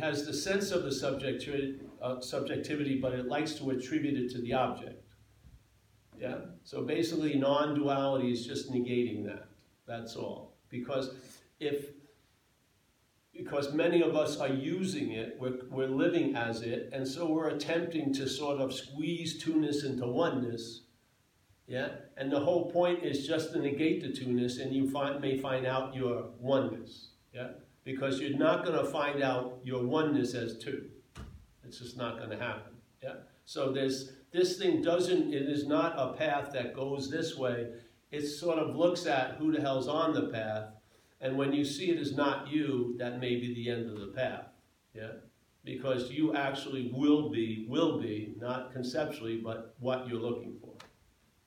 has the sense of the subjectivity, uh, subjectivity, but it likes to attribute it to the object. Yeah? So basically, non duality is just negating that. That's all. Because if because many of us are using it, we're, we're living as it, and so we're attempting to sort of squeeze two-ness into oneness. Yeah? And the whole point is just to negate the two-ness, and you find, may find out your oneness. Yeah? Because you're not going to find out your oneness as two. It's just not going to happen. Yeah? So this this thing doesn't, it is not a path that goes this way. It sort of looks at who the hell's on the path and when you see it is not you, that may be the end of the path. Yeah? Because you actually will be, will be, not conceptually, but what you're looking for.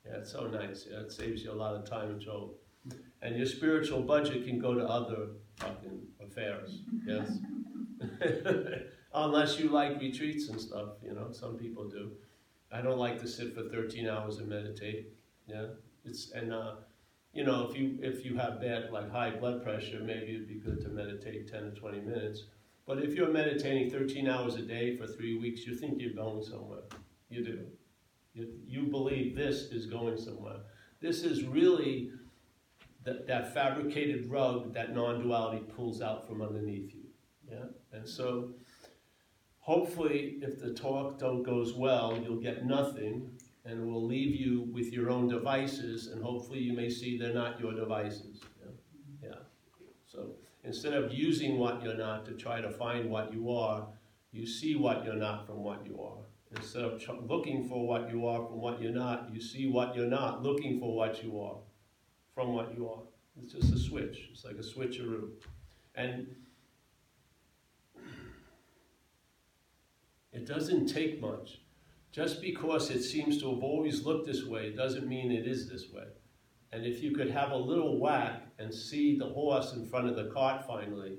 Yeah, it's so nice. Yeah, it saves you a lot of time and trouble. And your spiritual budget can go to other fucking affairs. Yes? Unless you like retreats and stuff, you know, some people do. I don't like to sit for 13 hours and meditate. Yeah? It's and uh you know, if you if you have bad like high blood pressure, maybe it'd be good to meditate 10 to 20 minutes. But if you're meditating 13 hours a day for three weeks, you think you're going somewhere. You do. You, you believe this is going somewhere. This is really that, that fabricated rug that non-duality pulls out from underneath you. Yeah? And so hopefully if the talk don't goes well, you'll get nothing and we will leave you with your own devices, and hopefully you may see they're not your devices. Yeah. yeah. So instead of using what you're not to try to find what you are, you see what you're not from what you are. Instead of looking for what you are from what you're not, you see what you're not, looking for what you are from what you are. It's just a switch. It's like a switcheroo. And it doesn't take much. Just because it seems to have always looked this way doesn't mean it is this way. And if you could have a little whack and see the horse in front of the cart finally,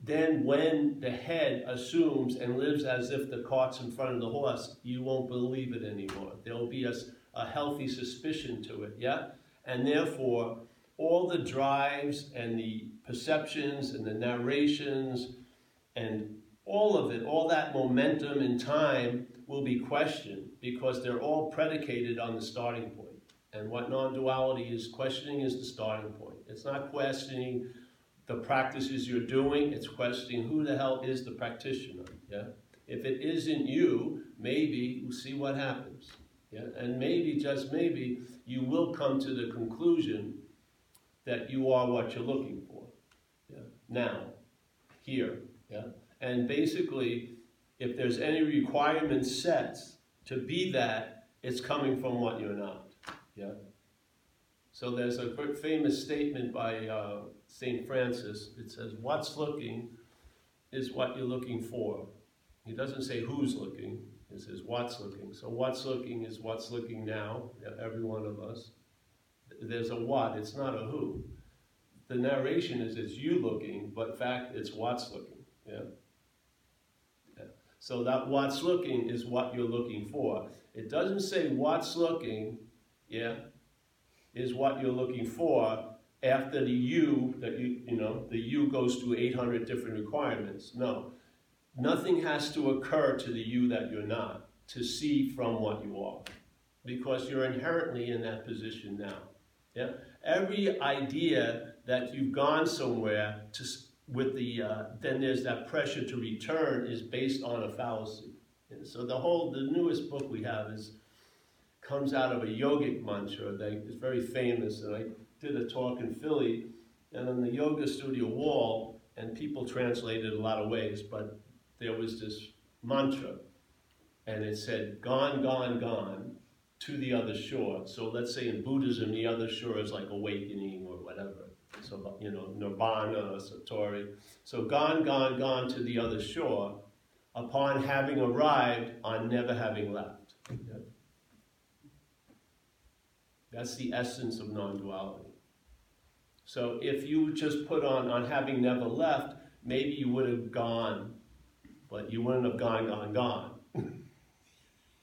then when the head assumes and lives as if the cart's in front of the horse, you won't believe it anymore. There'll be a, a healthy suspicion to it, yeah? And therefore, all the drives and the perceptions and the narrations and all of it, all that momentum and time will be questioned because they're all predicated on the starting point. And what non duality is questioning is the starting point. It's not questioning the practices you're doing, it's questioning who the hell is the practitioner. Yeah? If it isn't you, maybe we'll see what happens. Yeah? And maybe, just maybe, you will come to the conclusion that you are what you're looking for. Yeah? Now, here. Yeah? And basically, if there's any requirement set to be that, it's coming from what you're not. Yeah. So there's a famous statement by uh, St. Francis. It says, What's looking is what you're looking for. He doesn't say who's looking, he says what's looking. So what's looking is what's looking now, every one of us. There's a what, it's not a who. The narration is it's you looking, but fact it's what's looking. Yeah. So that what's looking is what you're looking for. It doesn't say what's looking, yeah, is what you're looking for after the you, that you, you know, the you goes through 800 different requirements. No. Nothing has to occur to the you that you're not to see from what you are. Because you're inherently in that position now. Yeah? Every idea that you've gone somewhere to with the uh, then there's that pressure to return is based on a fallacy. And so the whole the newest book we have is comes out of a yogic mantra that is very famous. And I did a talk in Philly, and on the yoga studio wall, and people translated it a lot of ways, but there was this mantra, and it said "gone, gone, gone." To the other shore. So let's say in Buddhism, the other shore is like awakening or whatever so you know, nirvana or satori. So gone, gone, gone to the other shore upon having arrived on never having left. Yeah. That's the essence of non-duality. So if you just put on on having never left, maybe you would have gone, but you wouldn't have gone, gone, gone. you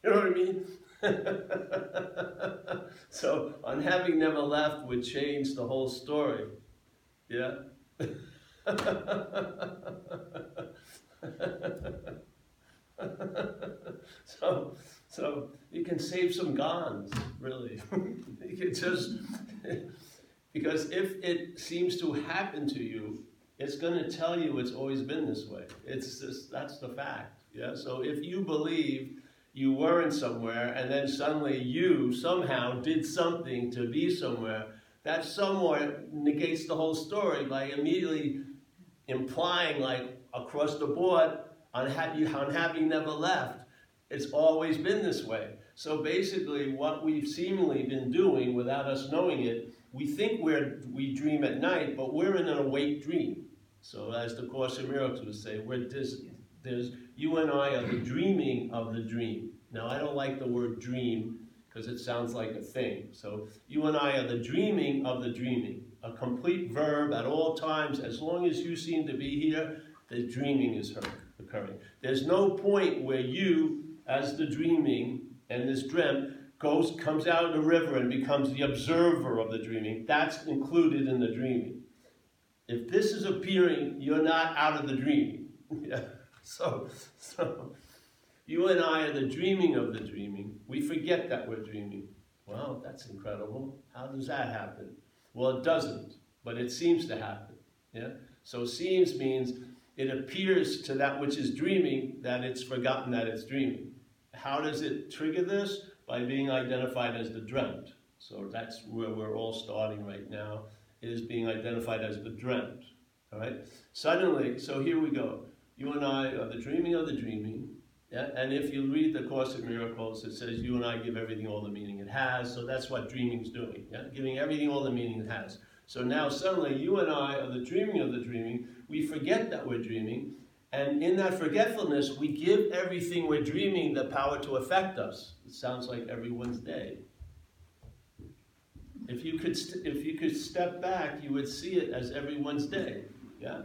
know what I mean? so on having never left would change the whole story. Yeah? so, so you can save some gons, really. you can just, because if it seems to happen to you, it's going to tell you it's always been this way. It's just, that's the fact. Yeah. So if you believe you weren't somewhere and then suddenly you somehow did something to be somewhere, that somewhere negates the whole story by immediately implying, like across the board, on, having never left, it's always been this way. So basically, what we've seemingly been doing without us knowing it, we think we're, we dream at night, but we're in an awake dream. So as the Course in Miracles say, we're dis, there's, you and I are the dreaming of the dream. Now, I don't like the word dream because it sounds like a thing. So you and I are the dreaming of the dreaming, a complete verb at all times. As long as you seem to be here, the dreaming is occurring. There's no point where you, as the dreaming and this dream, goes comes out of the river and becomes the observer of the dreaming. That's included in the dreaming. If this is appearing, you're not out of the dreaming. yeah. So, so you and I are the dreaming of the dreaming. We forget that we're dreaming. Well, that's incredible. How does that happen? Well, it doesn't, but it seems to happen. Yeah? So seems means it appears to that which is dreaming that it's forgotten that it's dreaming. How does it trigger this? By being identified as the dreamt. So that's where we're all starting right now, is being identified as the dreamt. All right? Suddenly, so here we go. You and I are the dreaming of the dreaming. Yeah? And if you read the Course in Miracles, it says you and I give everything all the meaning it has. So that's what dreaming's doing. Yeah? Giving everything all the meaning it has. So now suddenly you and I are the dreaming of the dreaming. We forget that we're dreaming. And in that forgetfulness, we give everything we're dreaming the power to affect us. It sounds like everyone's day. If you could, if you could step back, you would see it as everyone's day. Yeah?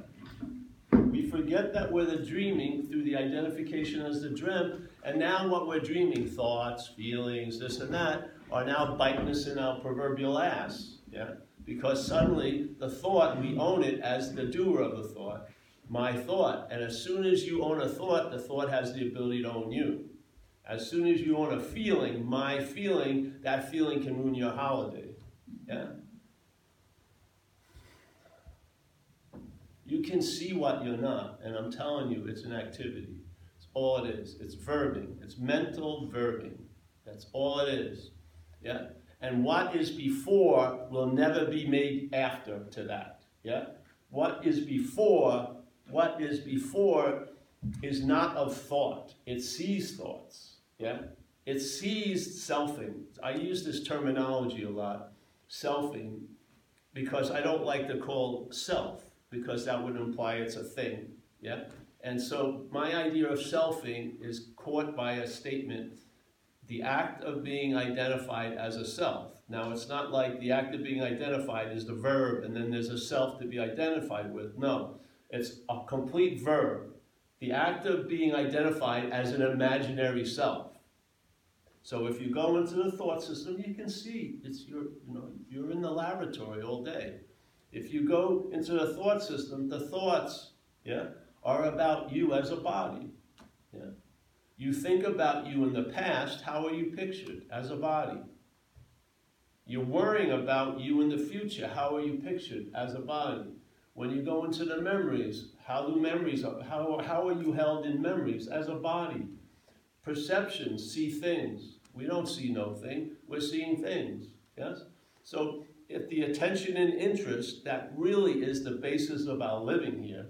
We forget that we're the dreaming through the identification as the dream, and now what we're dreaming, thoughts, feelings, this and that, are now biting us in our proverbial ass. Yeah? Because suddenly the thought, we own it as the doer of the thought. My thought. And as soon as you own a thought, the thought has the ability to own you. As soon as you own a feeling, my feeling, that feeling can ruin your holiday. Yeah? You can see what you're not, and I'm telling you, it's an activity. It's all it is. It's verbing. It's mental verbing. That's all it is. Yeah? And what is before will never be made after to that. Yeah? What is before, what is before is not of thought. It sees thoughts. Yeah? It sees selfing. I use this terminology a lot, selfing, because I don't like to call self because that would imply it's a thing. Yeah? And so my idea of selfing is caught by a statement the act of being identified as a self. Now, it's not like the act of being identified is the verb and then there's a self to be identified with. No, it's a complete verb. The act of being identified as an imaginary self. So if you go into the thought system, you can see it's your, you know, you're in the laboratory all day. If you go into the thought system, the thoughts, yeah, are about you as a body. Yeah. You think about you in the past, how are you pictured as a body? You're worrying about you in the future, how are you pictured as a body? When you go into the memories, how do memories, how, how are you held in memories as a body? Perceptions, see things. We don't see no thing, we're seeing things. Yes? So if the attention and interest that really is the basis of our living here,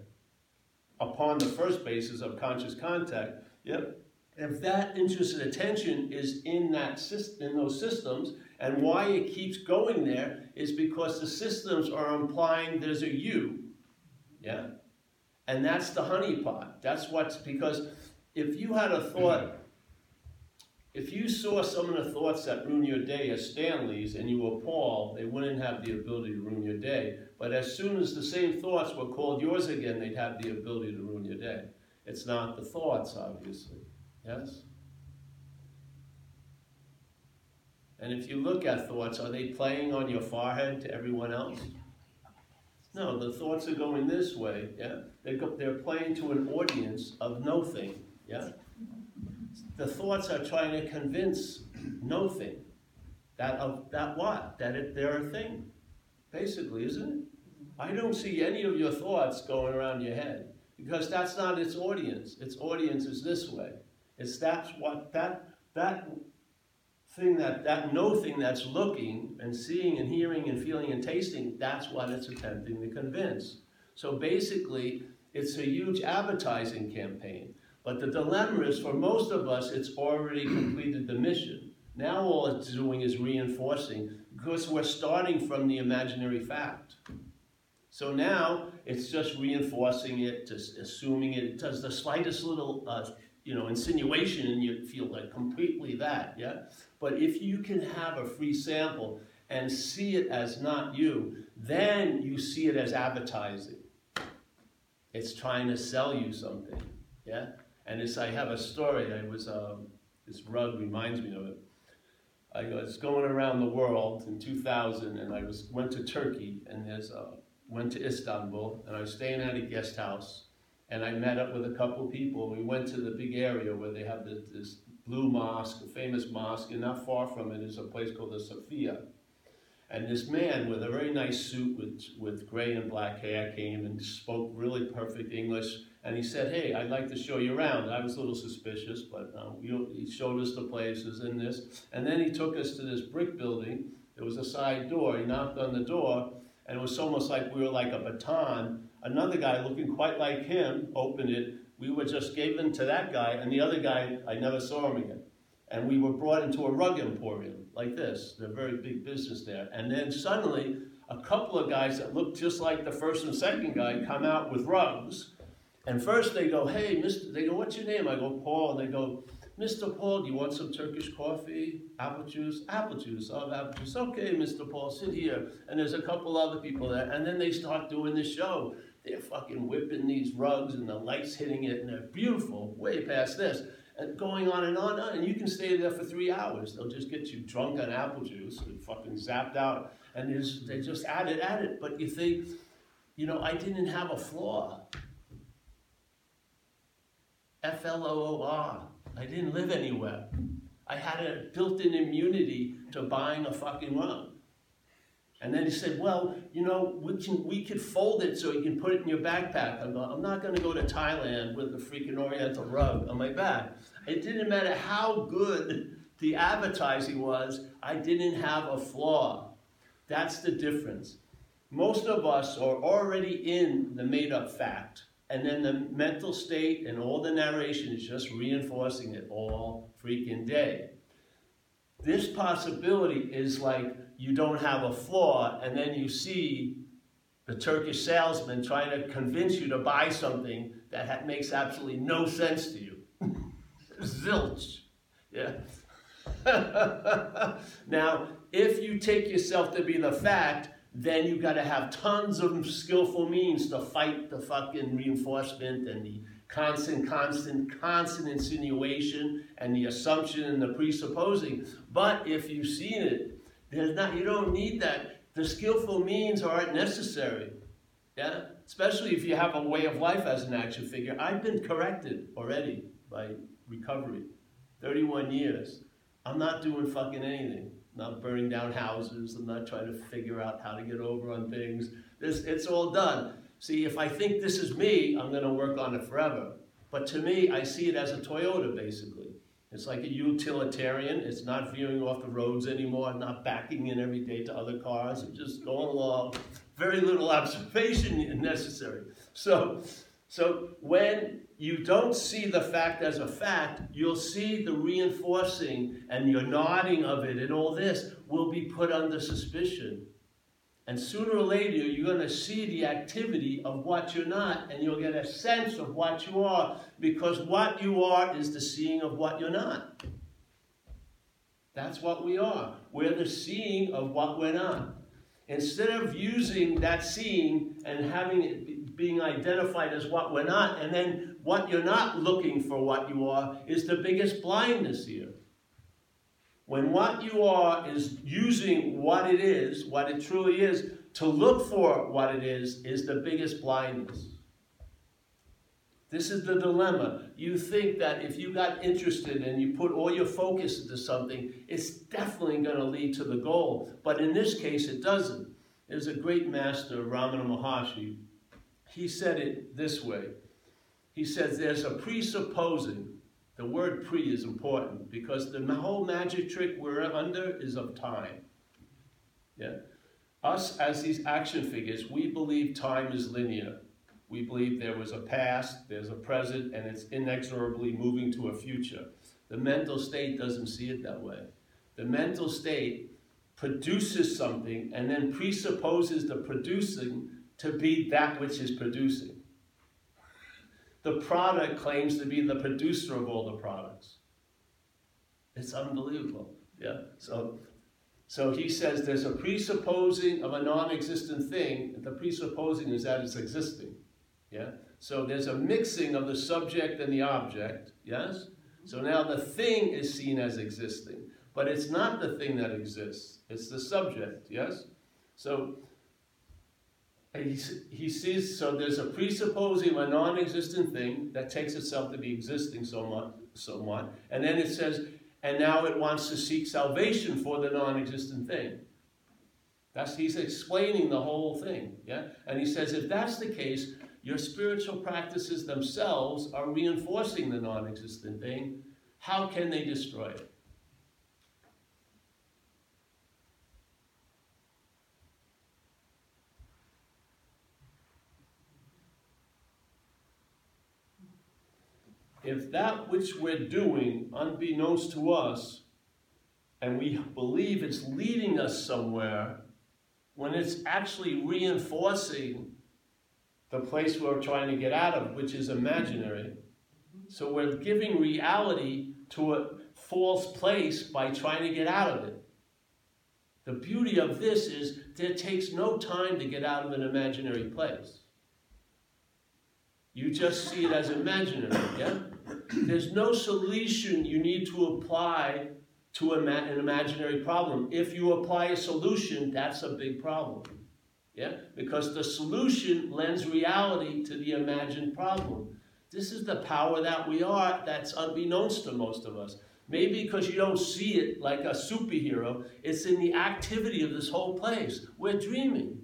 upon the first basis of conscious contact, yep, if that interest and attention is in that system, in those systems, and why it keeps going there is because the systems are implying there's a you, yeah, and that's the honeypot. That's what's because if you had a thought if you saw some of the thoughts that ruin your day as Stanley's and you were Paul, they wouldn't have the ability to ruin your day. But as soon as the same thoughts were called yours again, they'd have the ability to ruin your day. It's not the thoughts, obviously. Yes? And if you look at thoughts, are they playing on your forehead to everyone else? No, the thoughts are going this way, yeah? They go, they're playing to an audience of nothing, yeah? The thoughts are trying to convince nothing that of that what? That it, they're a thing, basically, isn't it? I don't see any of your thoughts going around your head because that's not its audience. Its audience is this way. It's that's what that that thing that that no thing that's looking and seeing and hearing and feeling and tasting. That's what it's attempting to convince. So basically, it's a huge advertising campaign. But the dilemma is for most of us, it's already completed the mission. Now all it's doing is reinforcing because we're starting from the imaginary fact. So now it's just reinforcing it, just assuming it. It does the slightest little, uh, you know, insinuation, and you feel like completely that, yeah. But if you can have a free sample and see it as not you, then you see it as advertising. It's trying to sell you something, yeah. And it's, I have a story. I was um, this rug reminds me of it. I was going around the world in 2000, and I was went to Turkey, and there's a went to Istanbul, and I was staying at a guest house, and I met up with a couple people. We went to the big area where they have this, this blue mosque, a famous mosque, and not far from it is a place called the Sophia. And this man with a very nice suit with, with gray and black hair came and spoke really perfect English. And he said, Hey, I'd like to show you around. I was a little suspicious, but uh, he showed us the places in this. And then he took us to this brick building. There was a side door. He knocked on the door, and it was almost like we were like a baton. Another guy looking quite like him opened it. We were just given to that guy, and the other guy, I never saw him again. And we were brought into a rug emporium like this. They're very big business there. And then suddenly, a couple of guys that looked just like the first and second guy come out with rugs. And first they go, hey, Mr. They go, what's your name? I go, Paul. And they go, Mr. Paul, do you want some Turkish coffee? Apple juice? Apple juice. Oh, apple juice. Okay, Mr. Paul, sit here. And there's a couple other people there. And then they start doing the show. They're fucking whipping these rugs and the lights hitting it, and they're beautiful, way past this. And going on and on and on. And you can stay there for three hours. They'll just get you drunk on apple juice and fucking zapped out. And they just add it, add it. But you think, you know, I didn't have a flaw. F L O O R. I didn't live anywhere. I had a built-in immunity to buying a fucking rug. And then he said, well, you know, we, can, we could fold it so you can put it in your backpack. I'm, I'm not going to go to Thailand with a freaking oriental rug on my back. It didn't matter how good the advertising was, I didn't have a flaw. That's the difference. Most of us are already in the made up fact. And then the mental state and all the narration is just reinforcing it all freaking day. This possibility is like you don't have a flaw, and then you see the Turkish salesman trying to convince you to buy something that makes absolutely no sense to you. Zilch. Yeah. now, if you take yourself to be the fact, then you've got to have tons of skillful means to fight the fucking reinforcement and the constant, constant, constant insinuation and the assumption and the presupposing. But if you've seen it, there's not you don't need that. The skillful means aren't necessary. Yeah? Especially if you have a way of life as an action figure. I've been corrected already by recovery. 31 years. I'm not doing fucking anything not burning down houses. I'm not trying to figure out how to get over on things. This, it's all done. See, if I think this is me, I'm going to work on it forever. But to me, I see it as a Toyota, basically. It's like a utilitarian. It's not veering off the roads anymore, not backing in every day to other cars. It's just going along. Very little observation necessary. So, so when you don't see the fact as a fact, you'll see the reinforcing and your nodding of it and all this will be put under suspicion. And sooner or later, you're going to see the activity of what you're not, and you'll get a sense of what you are, because what you are is the seeing of what you're not. That's what we are. We're the seeing of what we're not. Instead of using that seeing and having it being identified as what we're not, and then what you're not looking for what you are is the biggest blindness here. When what you are is using what it is, what it truly is, to look for what it is is the biggest blindness. This is the dilemma. You think that if you got interested and you put all your focus into something, it's definitely going to lead to the goal. But in this case, it doesn't. There's a great master, Ramana Maharshi. He said it this way. He says there's a presupposing. The word pre is important because the whole magic trick we're under is of time. Yeah? Us as these action figures, we believe time is linear. We believe there was a past, there's a present, and it's inexorably moving to a future. The mental state doesn't see it that way. The mental state produces something and then presupposes the producing to be that which is producing. The product claims to be the producer of all the products. It's unbelievable. Yeah. So so he says there's a presupposing of a non-existent thing. The presupposing is that it's existing. Yeah? So there's a mixing of the subject and the object, yes? So now the thing is seen as existing, but it's not the thing that exists, it's the subject, yes? So he, he sees, so there's a presupposing a non-existent thing that takes itself to be existing somewhat, somewhat, and then it says, and now it wants to seek salvation for the non-existent thing. That's, he's explaining the whole thing, yeah? And he says, if that's the case, your spiritual practices themselves are reinforcing the non existent thing. How can they destroy it? If that which we're doing, unbeknownst to us, and we believe it's leading us somewhere, when it's actually reinforcing the place we're trying to get out of, which is imaginary. So we're giving reality to a false place by trying to get out of it. The beauty of this is that it takes no time to get out of an imaginary place. You just see it as imaginary, yeah? There's no solution you need to apply to an imaginary problem. If you apply a solution, that's a big problem. Yeah? Because the solution lends reality to the imagined problem. This is the power that we are that's unbeknownst to most of us. Maybe because you don't see it like a superhero, it's in the activity of this whole place. We're dreaming.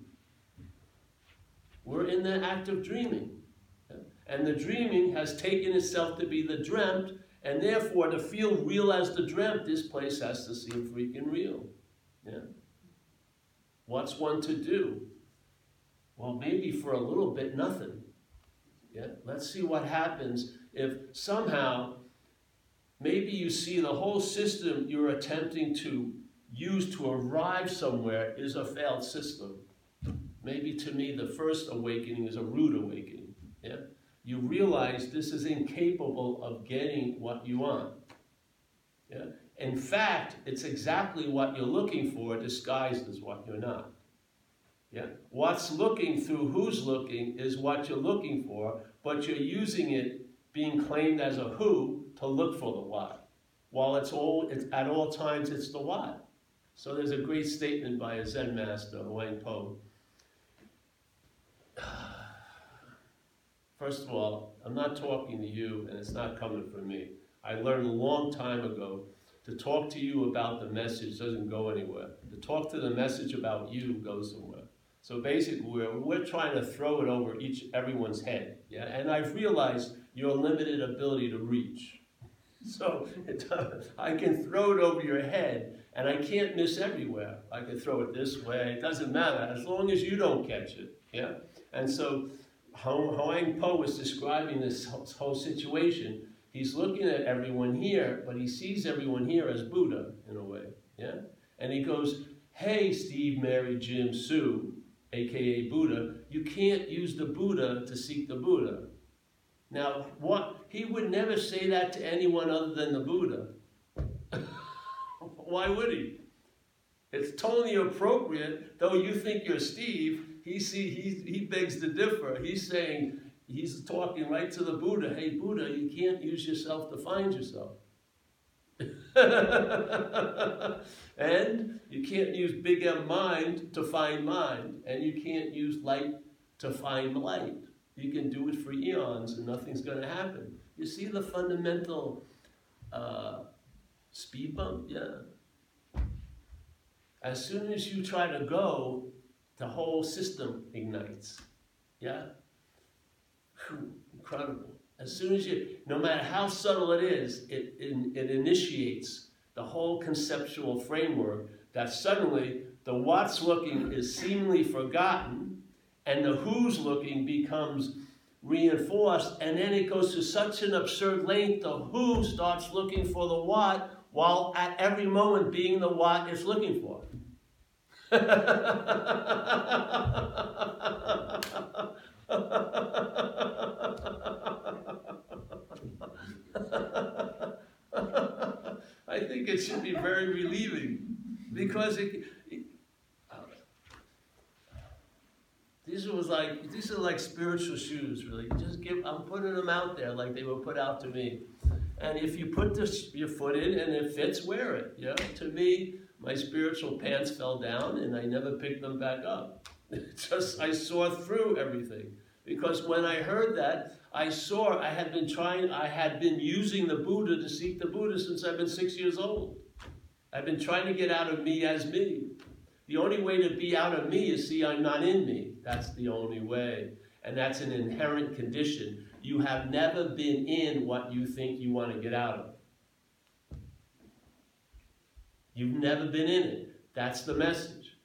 We're in the act of dreaming. And the dreaming has taken itself to be the dreamt, and therefore to feel real as the dreamt, this place has to seem freaking real. Yeah? What's one to do? Well, maybe for a little bit, nothing. Yeah? Let's see what happens if somehow maybe you see the whole system you're attempting to use to arrive somewhere is a failed system. Maybe to me, the first awakening is a rude awakening. Yeah? You realize this is incapable of getting what you want. Yeah? In fact, it's exactly what you're looking for disguised as what you're not. Yeah? What's looking through who's looking is what you're looking for, but you're using it being claimed as a who to look for the what. While it's all it's, at all times it's the what. So there's a great statement by a Zen master, Huang Po. First of all, I'm not talking to you, and it's not coming from me. I learned a long time ago to talk to you about the message doesn't go anywhere. To talk to the message about you goes somewhere. So basically, we're, we're trying to throw it over each everyone's head. Yeah? And I've realized your limited ability to reach. So it, I can throw it over your head, and I can't miss everywhere. I can throw it this way. It doesn't matter as long as you don't catch it. Yeah. And so Huang Po is describing this whole situation. He's looking at everyone here, but he sees everyone here as Buddha in a way. Yeah. And he goes, "Hey, Steve, Mary, Jim, Sue." aka Buddha, you can't use the Buddha to seek the Buddha. Now, what he would never say that to anyone other than the Buddha. Why would he? It's totally appropriate, though you think you're Steve, he see he he begs to differ. He's saying he's talking right to the Buddha. Hey Buddha, you can't use yourself to find yourself. and you can't use big M mind to find mind, and you can't use light to find light. You can do it for eons and nothing's going to happen. You see the fundamental uh, speed bump? Yeah. As soon as you try to go, the whole system ignites. Yeah? Whew, incredible. As soon as you, no matter how subtle it is, it, it, it initiates the whole conceptual framework that suddenly the what's looking is seemingly forgotten and the who's looking becomes reinforced and then it goes to such an absurd length the who starts looking for the what while at every moment being the what is looking for I think it should be very relieving because it, it these was like these are like spiritual shoes, really. Just give. I'm putting them out there like they were put out to me. And if you put this, your foot in and it fits, wear it. Yeah. To me, my spiritual pants fell down and I never picked them back up. Just I saw through everything because when I heard that, I saw I had been trying, I had been using the Buddha to seek the Buddha since I've been six years old. I've been trying to get out of me as me. The only way to be out of me is see I'm not in me. That's the only way. And that's an inherent condition. You have never been in what you think you want to get out of. You've never been in it. That's the message.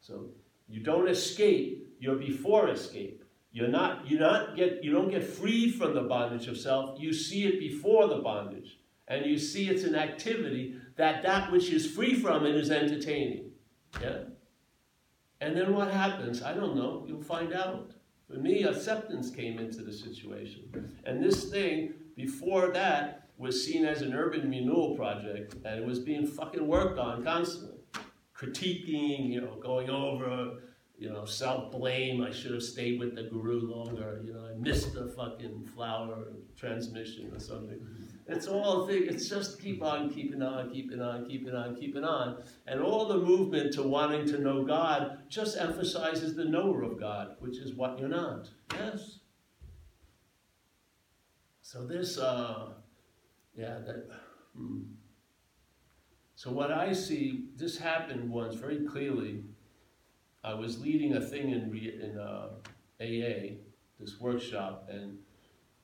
So you don't escape, you're before escape. You're not, you not get, you don't get freed from the bondage of self. You see it before the bondage. And you see it's an activity that that which is free from it is entertaining. Yeah? And then what happens? I don't know. You'll find out. For me, acceptance came into the situation. And this thing, before that, was seen as an urban renewal project, and it was being fucking worked on constantly. Critiquing, you know, going over you know, self-blame. I should have stayed with the guru longer. You know, I missed the fucking flower transmission or something. It's all thing. It's just keep on keeping on, keeping on, keeping on, keeping on. And all the movement to wanting to know God just emphasizes the knower of God, which is what you're not. Yes. So this, uh, yeah, that. Hmm. So what I see, this happened once very clearly I was leading a thing in, in uh, AA, this workshop, and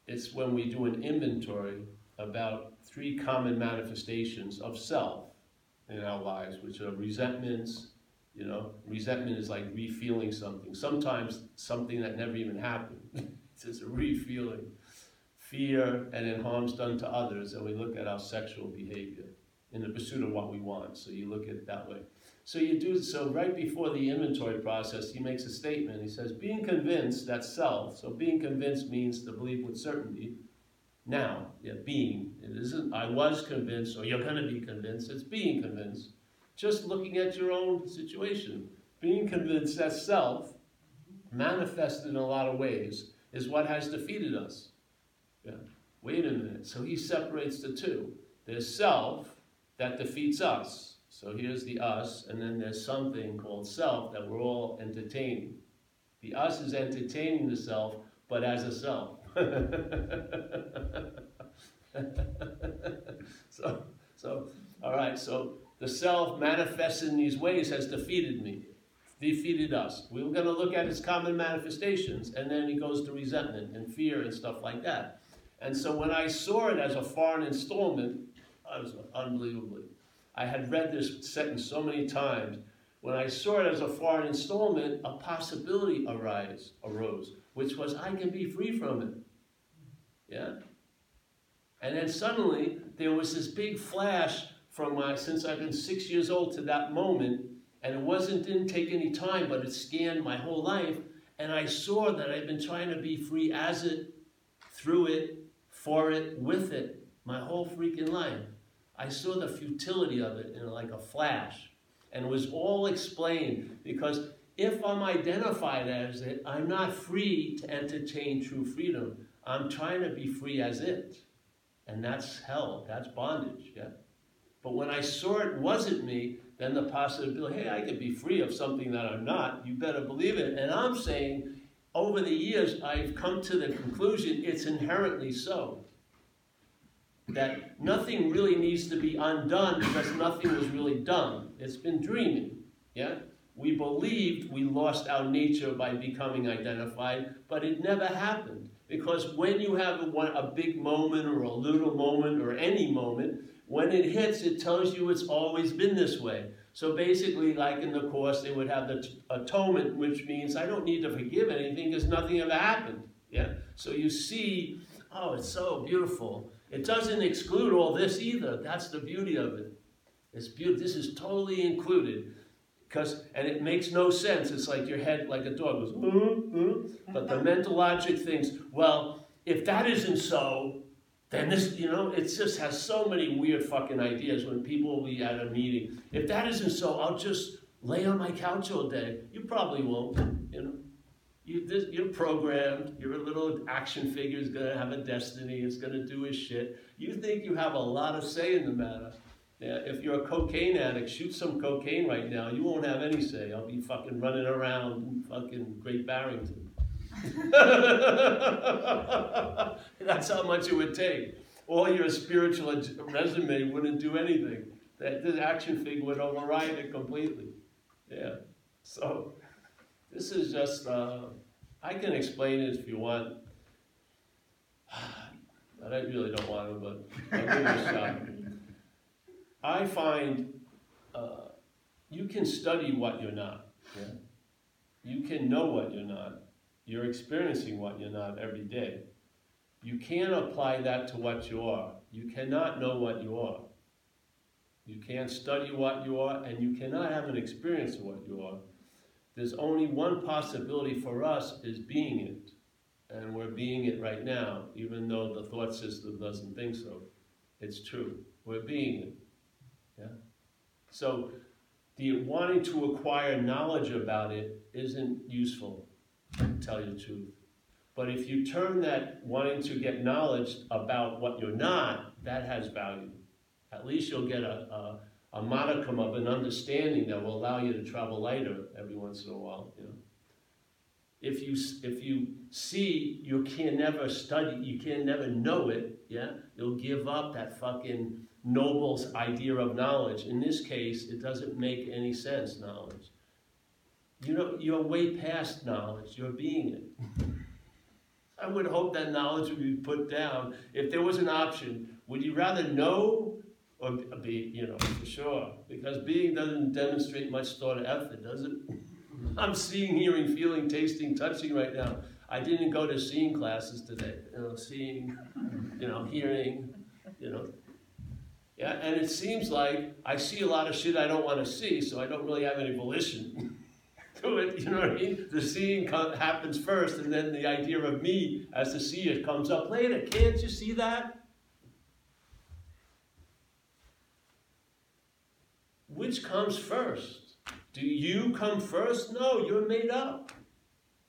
it's when we do an inventory about three common manifestations of self in our lives, which are resentments. You know, resentment is like refeeling something. Sometimes something that never even happened. it's just a refeeling. Fear and in harms done to others, and we look at our sexual behavior in the pursuit of what we want. So you look at it that way. So you do so right before the inventory process, he makes a statement. He says, being convinced, that's self. So being convinced means to believe with certainty. Now, yeah, being. It isn't I was convinced or you're gonna be convinced. It's being convinced. Just looking at your own situation. Being convinced that self, manifested in a lot of ways, is what has defeated us. Wait a minute. So he separates the two. There's self that defeats us. So here's the us, and then there's something called self that we're all entertaining. The us is entertaining the self, but as a self. so, so, all right, so the self manifests in these ways has defeated me, defeated us. We were going to look at its common manifestations, and then he goes to resentment and fear and stuff like that. And so when I saw it as a foreign installment, I was unbelievably I had read this sentence so many times. When I saw it as a foreign installment, a possibility arise, arose, which was I can be free from it. Yeah? And then suddenly there was this big flash from my, since I've been six years old to that moment, and it wasn't didn't take any time, but it scanned my whole life, and I saw that I've been trying to be free as it, through it, for it, with it, my whole freaking life. I saw the futility of it in like a flash. And it was all explained because if I'm identified as it, I'm not free to entertain true freedom. I'm trying to be free as it. And that's hell, that's bondage, yeah? But when I saw it wasn't me, then the possibility, hey, I could be free of something that I'm not, you better believe it. And I'm saying, over the years, I've come to the conclusion it's inherently so. That nothing really needs to be undone because nothing was really done. It's been dreaming, yeah? We believed we lost our nature by becoming identified, but it never happened. Because when you have a, a big moment or a little moment or any moment, when it hits, it tells you it's always been this way. So basically, like in the Course, they would have the atonement, which means I don't need to forgive anything because nothing ever happened. Yeah? So you see, oh, it's so beautiful. It doesn't exclude all this either. That's the beauty of it. It's beautiful. This is totally included. Because, and it makes no sense. It's like your head, like a dog goes, mm, mm. but the mental logic thinks, well, if that isn't so, then this, you know, it just has so many weird fucking ideas when people will be at a meeting. If that isn't so, I'll just lay on my couch all day. You probably won't, you know. You, you're programmed. You're a little action figure. It's gonna have a destiny. It's gonna do its shit. You think you have a lot of say in the matter. Yeah, if you're a cocaine addict, shoot some cocaine right now. You won't have any say. I'll be fucking running around fucking Great Barrington. That's how much it would take. All your spiritual resume wouldn't do anything. That this action figure would override it completely. Yeah. So this is just. Uh, I can explain it if you want. I really don't want to, but I'll give you a shot. I find uh, you can study what you're not. Yeah? You can know what you're not. You're experiencing what you're not every day. You can't apply that to what you are. You cannot know what you are. You can't study what you are, and you cannot have an experience of what you are. There's only one possibility for us is being it. And we're being it right now, even though the thought system doesn't think so. It's true. We're being it. Yeah? So the wanting to acquire knowledge about it isn't useful tell you the truth. But if you turn that wanting to get knowledge about what you're not, that has value. At least you'll get a, a, a modicum of an understanding that will allow you to travel lighter every once in a while. You know? If you if you see you can never study, you can never know it, yeah, you'll give up that fucking noble idea of knowledge. In this case, it doesn't make any sense, knowledge. You know, you're way past knowledge. You're being it. I would hope that knowledge would be put down. If there was an option, would you rather know or be, you know, for sure? Because being doesn't demonstrate much thought or effort, does it? I'm seeing, hearing, feeling, tasting, touching right now. I didn't go to seeing classes today. You know, seeing, you know, hearing, you know. Yeah, and it seems like I see a lot of shit I don't want to see, so I don't really have any volition. to it. You know what I mean? The seeing happens first, and then the idea of me as the seer comes up later. Can't you see that? Which comes first? Do you come first? No, you're made up.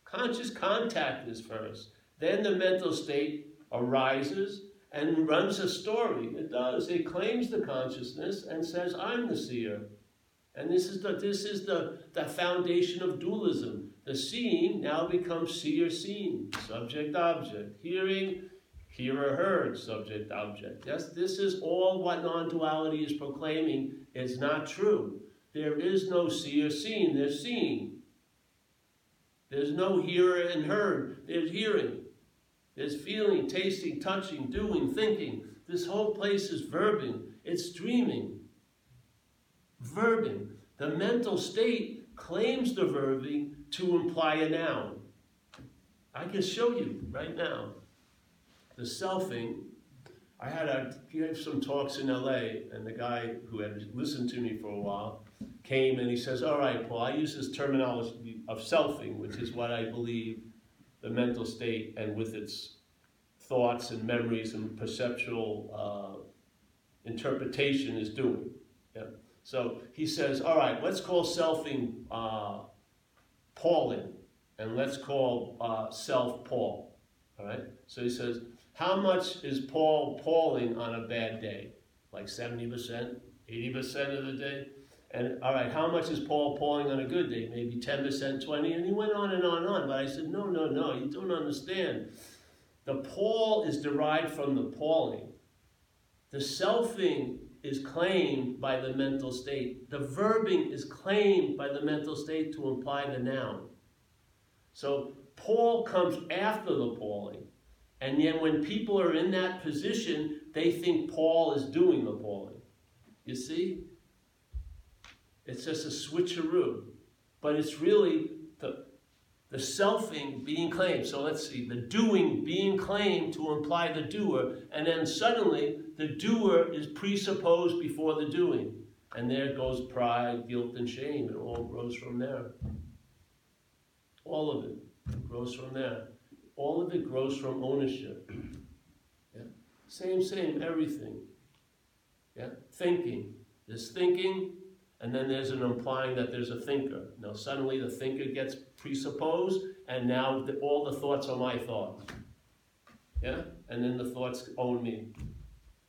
Conscious contact is first. Then the mental state arises and runs a story. It does. It claims the consciousness and says, I'm the seer. And this is the this is the, the foundation of dualism. The seeing now becomes seer seen, subject object. Hearing, hearer heard, subject object. Yes, this is all what non-duality is proclaiming is not true. There is no seer seen, there's seeing. There's no hearer and heard, there's hearing. There's feeling, tasting, touching, doing, thinking. This whole place is verbing, it's dreaming verbing. The mental state claims the verbing to imply a noun. I can show you right now. The selfing, I had a, gave some talks in LA, and the guy who had listened to me for a while came and he says, All right, Paul, I use this terminology of selfing, which is what I believe the mental state and with its thoughts and memories and perceptual uh, interpretation is doing. Yeah. So he says, all right, let's call selfing uh, Pauling, and let's call uh, self Paul. All right? So he says, How much is Paul Pauling on a bad day? Like 70%, 80% of the day? And all right, how much is Paul Pauling on a good day? Maybe 10%, 20 And he went on and on and on. But I said, no, no, no, you don't understand. The Paul is derived from the Pauling. The selfing is claimed by the mental state. The verbing is claimed by the mental state to imply the noun. So Paul comes after the Pauling. And yet when people are in that position, they think Paul is doing the Pauling. You see? It's just a switcheroo. But it's really the, selfing being claimed. So let's see, the doing being claimed to imply the doer, and then suddenly the doer is presupposed before the doing. And there goes pride, guilt, and shame. It all grows from there. All of it grows from there. All of it grows from ownership. Yeah? Same, same, everything. Yeah? Thinking. There's thinking, and then there's an implying that there's a thinker. Now suddenly the thinker gets presupposed, and now the, all the thoughts are my thoughts. Yeah? And then the thoughts own me.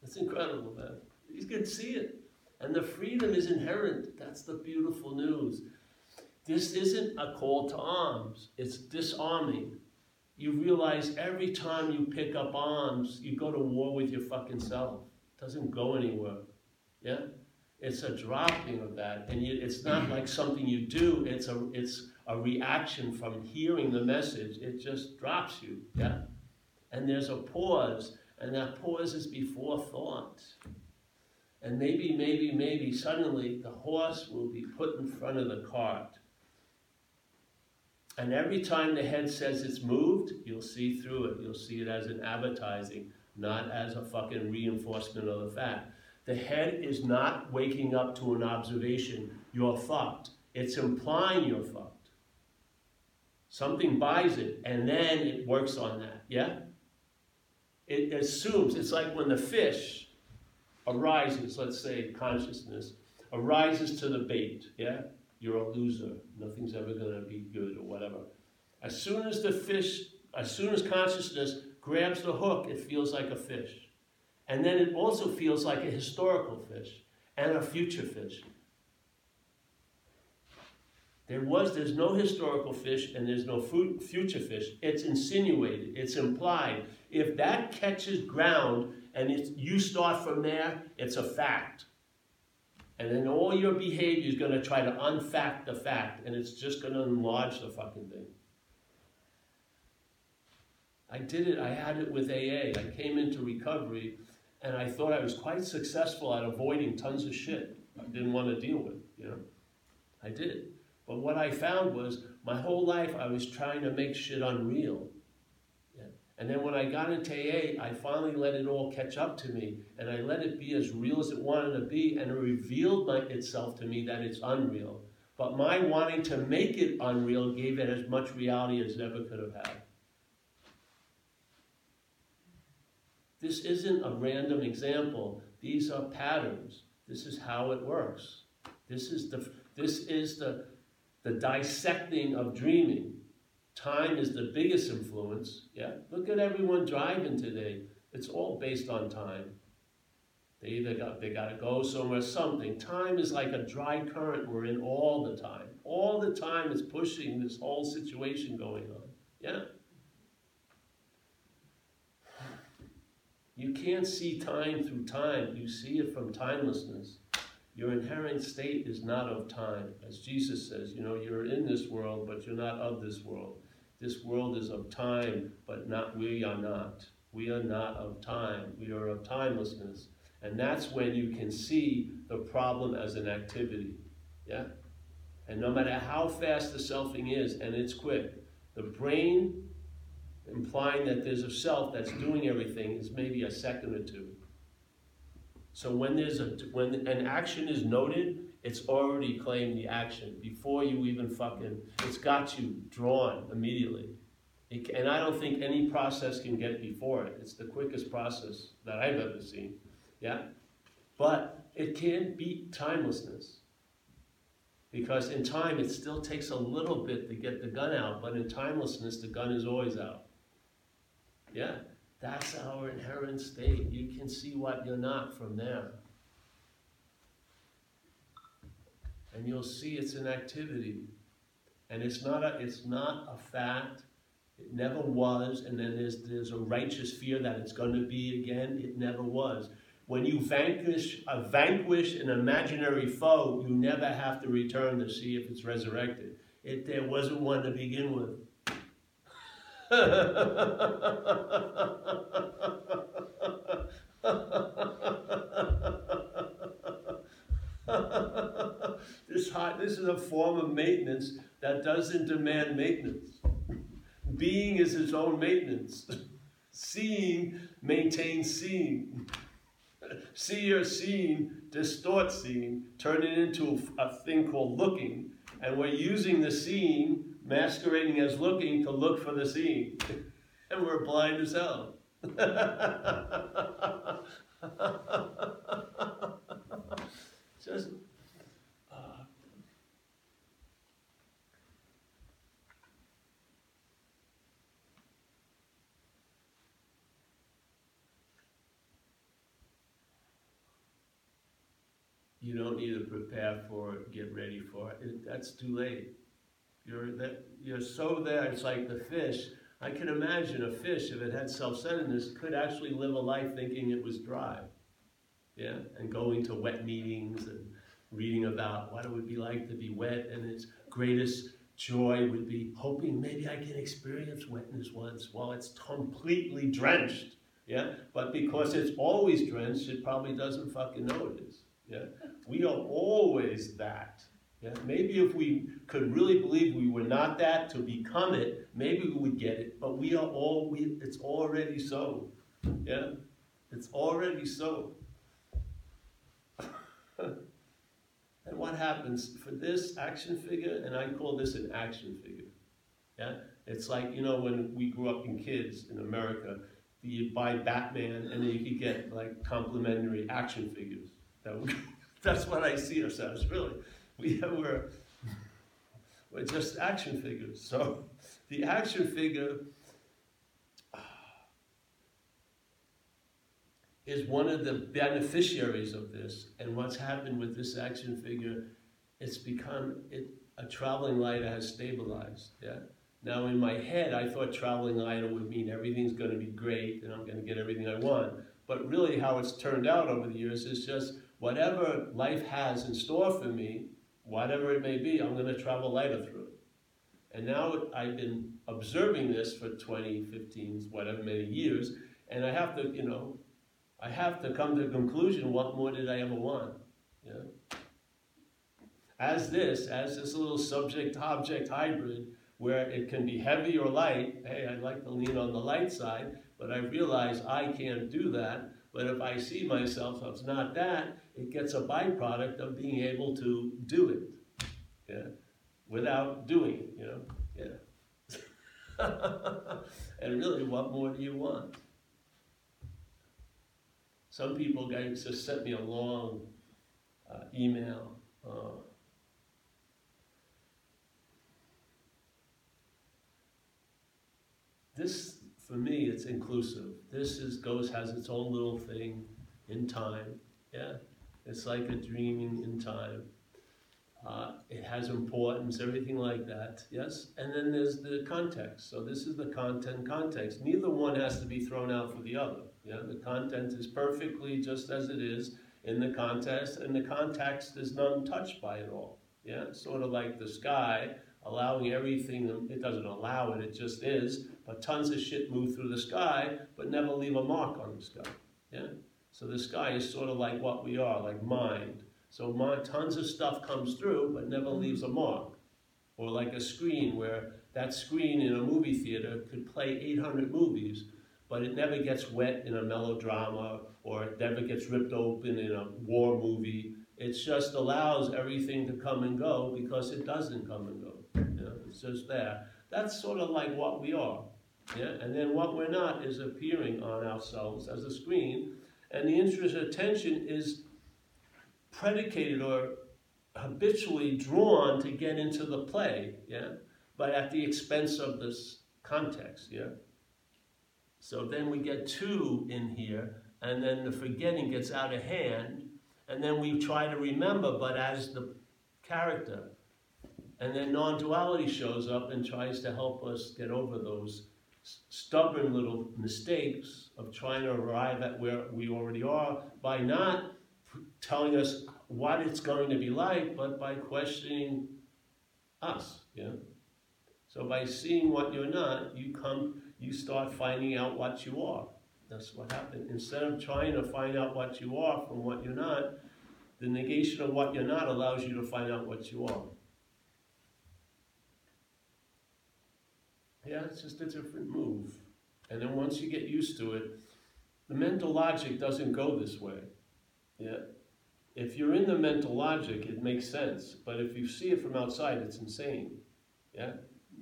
It's incredible, man. You can see it. And the freedom is inherent. That's the beautiful news. This isn't a call to arms, it's disarming. You realize every time you pick up arms, you go to war with your fucking self. It doesn't go anywhere. Yeah? It's a dropping of that. And you, it's not like something you do, it's a, it's a reaction from hearing the message. It just drops you. Yeah? And there's a pause, and that pause is before thought. And maybe, maybe, maybe suddenly the horse will be put in front of the cart. And every time the head says it's moved, you'll see through it. You'll see it as an advertising, not as a fucking reinforcement of the fact. The head is not waking up to an observation. You're fucked. It's implying you're fucked. Something buys it, and then it works on that. Yeah? It assumes, it's like when the fish arises, let's say consciousness, arises to the bait. Yeah? You're a loser. Nothing's ever going to be good or whatever. As soon as the fish, as soon as consciousness grabs the hook, it feels like a fish. And then it also feels like a historical fish and a future fish. There was, there's no historical fish and there's no future fish. It's insinuated, it's implied. If that catches ground and you start from there, it's a fact. And then all your behavior is going to try to unfact the fact, and it's just going to enlarge the fucking thing. I did it, I had it with AA. I came into recovery, and I thought I was quite successful at avoiding tons of shit I didn't want to deal with, you know. I did. But what I found was my whole life I was trying to make shit unreal. And then when I got into AA, I finally let it all catch up to me, and I let it be as real as it wanted to be, and it revealed my, itself to me that it's unreal. But my wanting to make it unreal gave it as much reality as it ever could have had. This isn't a random example. These are patterns. This is how it works. This is the, this is the, the dissecting of dreaming. Time is the biggest influence. Yeah, look at everyone driving today. It's all based on time. They either got they got to go somewhere, something. Time is like a dry current we're in all the time. All the time is pushing this whole situation going on. Yeah. You can't see time through time. You see it from timelessness. Your inherent state is not of time. As Jesus says, you know, you're in this world, but you're not of this world. This world is of time, but not we are not. We are not of time. We are of timelessness. And that's when you can see the problem as an activity. Yeah? And no matter how fast the selfing is, and it's quick, the brain implying that there's a self that's doing everything is maybe a second or two. So when there's a when an action is noted, it's already claimed the action before you even fucking, it's got you drawn immediately. It, and I don't think any process can get before it. It's the quickest process that I've ever seen. Yeah? But it can beat timelessness. Because in time, it still takes a little bit to get the gun out, but in timelessness, the gun is always out. Yeah? That's our inherent state. You can see what you're not from there. And you'll see it's an activity. And it's not a, it's not a fact. It never was. And then there's, there's a righteous fear that it's going to be again. It never was. When you vanquish, uh, vanquish an imaginary foe, you never have to return to see if it's resurrected. It, there wasn't one to begin with. This, this is a form of maintenance that doesn't demand maintenance. Being is its own maintenance. Seeing maintains seeing. See or seeing distorts seeing, turn it into a thing called looking. And we're using the seeing, masquerading as looking, to look for the seeing. and we're blind as hell. Just uh. you don't need to prepare for it, get ready for it. That's too late. You're that you're so there. It's like the fish. I can imagine a fish, if it had self-centeredness, could actually live a life thinking it was dry. Yeah, and going to wet meetings and reading about what it would be like to be wet, and its greatest joy would be hoping maybe I can experience wetness once while it's completely drenched. Yeah, but because it's always drenched, it probably doesn't fucking know it is. Yeah? We are always that. Yeah? Maybe if we could really believe we were not that to become it, maybe we would get it. But we are all we it's already so. Yeah? It's already so. and what happens for this action figure, and I call this an action figure. Yeah? It's like, you know, when we grew up in kids in America, you buy Batman and then you could get like complimentary action figures. That that's what I see ourselves, really. We, we're, we're just action figures. So the action figure is one of the beneficiaries of this. And what's happened with this action figure, it's become, it, a traveling lighter has stabilized. Yeah. Now in my head, I thought traveling lighter would mean everything's going to be great and I'm going to get everything I want. But really, how it's turned out over the years is just whatever life has in store for me, whatever it may be, I'm going to travel lighter through it. And now I've been observing this for 20, 15, whatever many years, and I have to, you know, I have to come to the conclusion, what more did I ever want? Know? As this, as this little subject-object hybrid, where it can be heavy or light, hey, I'd like to lean on the light side, but I realize I can't do that, but if I see myself as not that, it gets a byproduct of being able to do it. Yeah? Without doing it, you know? Yeah. and really, what more do you want? Some people guys just sent me a long uh, email. Uh, this for me, it's inclusive. This is goes has its own little thing in time. Yeah, it's like a dreaming in time. Uh, it has importance, everything like that. Yes, and then there's the context. So this is the content context. Neither one has to be thrown out for the other. Yeah, the content is perfectly just as it is in the context, and the context is not touched by it all. Yeah, sort of like the sky allowing everything, it doesn't allow it, it just is, but tons of shit move through the sky, but never leave a mark on the sky. Yeah? So the sky is sort of like what we are, like mind. So tons of stuff comes through, but never mm-hmm. leaves a mark. Or like a screen where that screen in a movie theater could play 800 movies, but it never gets wet in a melodrama, or it never gets ripped open in a war movie. It just allows everything to come and go because it doesn't come and go. You know, it's just there. That's sort of like what we are. Yeah? And then what we're not is appearing on ourselves as a screen, and the interest attention is predicated or habitually drawn to get into the play, yeah, but at the expense of this context, yeah. So then we get two in here, and then the forgetting gets out of hand, and then we try to remember, but as the character. And then non duality shows up and tries to help us get over those stubborn little mistakes of trying to arrive at where we already are by not telling us what it's going to be like, but by questioning us. Yeah. So by seeing what you're not, you come, you start finding out what you are. That's what happened. Instead of trying to find out what you are from what you're not, the negation of what you're not allows you to find out what you are. Yeah, it's just a different move. And then once you get used to it, the mental logic doesn't go this way. Yeah. If you're in the mental logic, it makes sense. But if you see it from outside, it's insane. Yeah?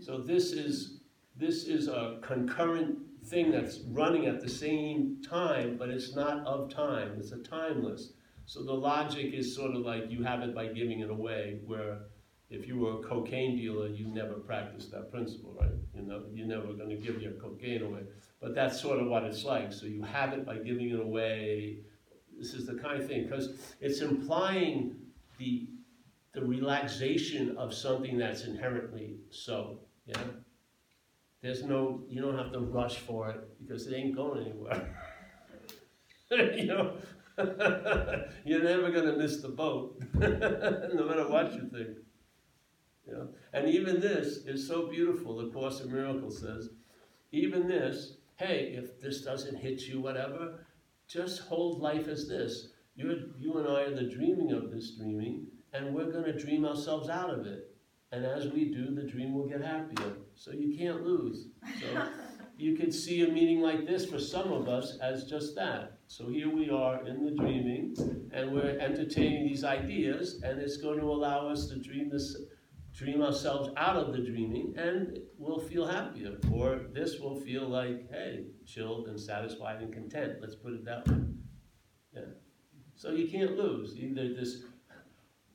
So this is this is a concurrent thing that's running at the same time, but it's not of time. It's a timeless. So the logic is sort of like you have it by giving it away, where if you were a cocaine dealer, you never practiced that principle, right? You know, you're never going to give your cocaine away. But that's sort of what it's like. So you have it by giving it away. This is the kind of thing, because it's implying the, the relaxation of something that's inherently so, yeah? There's no, you don't have to rush for it because it ain't going anywhere. you know, you're never going to miss the boat, no matter what you think. You know? And even this is so beautiful, the Course of Miracles says, even this, hey, if this doesn't hit you, whatever, just hold life as this. you you and I are the dreaming of this dreaming, and we're going to dream ourselves out of it. And as we do, the dream will get happier. So you can't lose. So you could see a meeting like this for some of us as just that. So here we are in the dreaming, and we're entertaining these ideas, and it's going to allow us to dream this dream ourselves out of the dreaming and we'll feel happier. Or this will feel like, hey, chilled and satisfied and content. Let's put it that way. Yeah. So you can't lose. Either this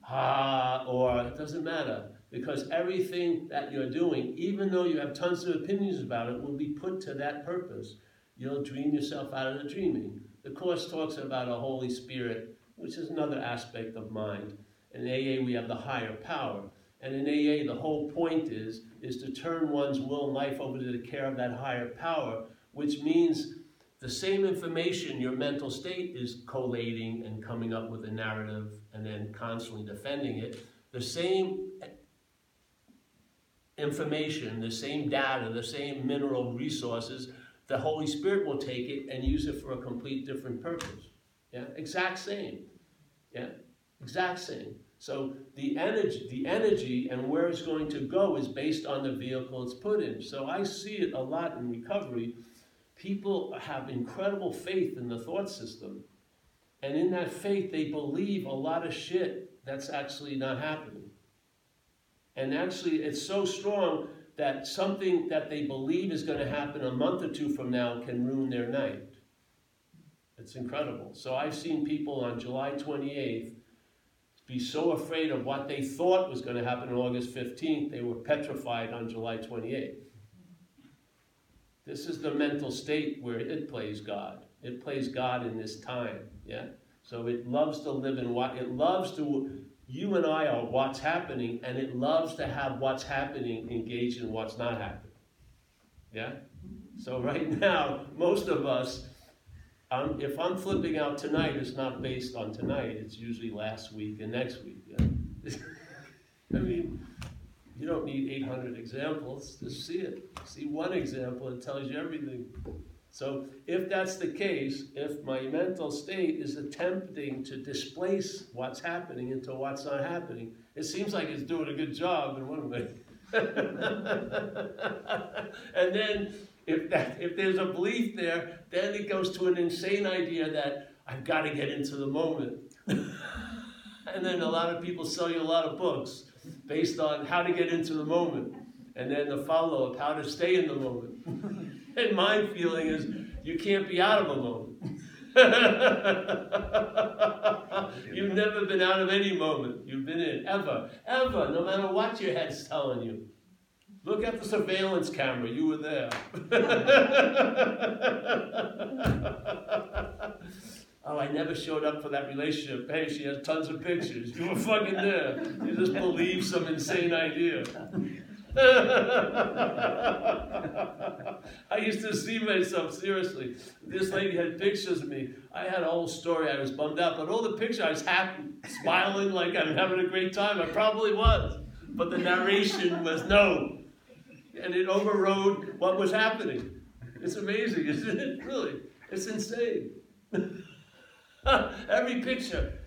ah or it doesn't matter. Because everything that you're doing, even though you have tons of opinions about it, will be put to that purpose. You'll dream yourself out of the dreaming. The Course talks about a Holy Spirit, which is another aspect of mind. In AA, we have the higher power. And in AA, the whole point is, is to turn one's will and life over to the care of that higher power, which means the same information your mental state is collating and coming up with a narrative and then constantly defending it, the same information, the same data, the same mineral resources, the Holy Spirit will take it and use it for a complete different purpose. Yeah, exact same. Yeah, exact same. So the energy, the energy and where it's going to go is based on the vehicle it's put in. So I see it a lot in recovery. People have incredible faith in the thought system. And in that faith, they believe a lot of shit that's actually not happening. And actually, it's so strong that something that they believe is going to happen a month or two from now can ruin their night. It's incredible. So I've seen people on July 28th be so afraid of what they thought was going to happen on August 15th, they were petrified on July 28th. This is the mental state where it plays God. It plays God in this time, yeah? So it loves to live in what, it loves to, you and I are what's happening, and it loves to have what's happening engaged in what's not happening. Yeah? So right now, most of us I'm, if I'm flipping out tonight, it's not based on tonight. It's usually last week and next week. I mean, you don't need 800 examples. to see it. See one example, it tells you everything. So if that's the case, if my mental state is attempting to displace what's happening into what's not happening, it seems like it's doing a good job in one way. and then if that if there's a belief there, then it goes to an insane idea that I've got to get into the moment. and then a lot of people sell you a lot of books based on how to get into the moment. And then the follow up, how to stay in the moment. and my feeling is you can't be out of a moment. You've never been out of any moment. You've been in, ever, ever, no matter what your head's telling you. Look at the surveillance camera. You were there. oh, I never showed up for that relationship. Hey, she has tons of pictures. You were fucking there. You just believe some insane idea. I used to see myself seriously. This lady had pictures of me. I had a whole story. I was bummed out, but all the pictures, I was happy, smiling like I'm having a great time. I probably was, but the narration was no, and it overrode what was happening. It's amazing, isn't it? Really, it's insane. Every picture.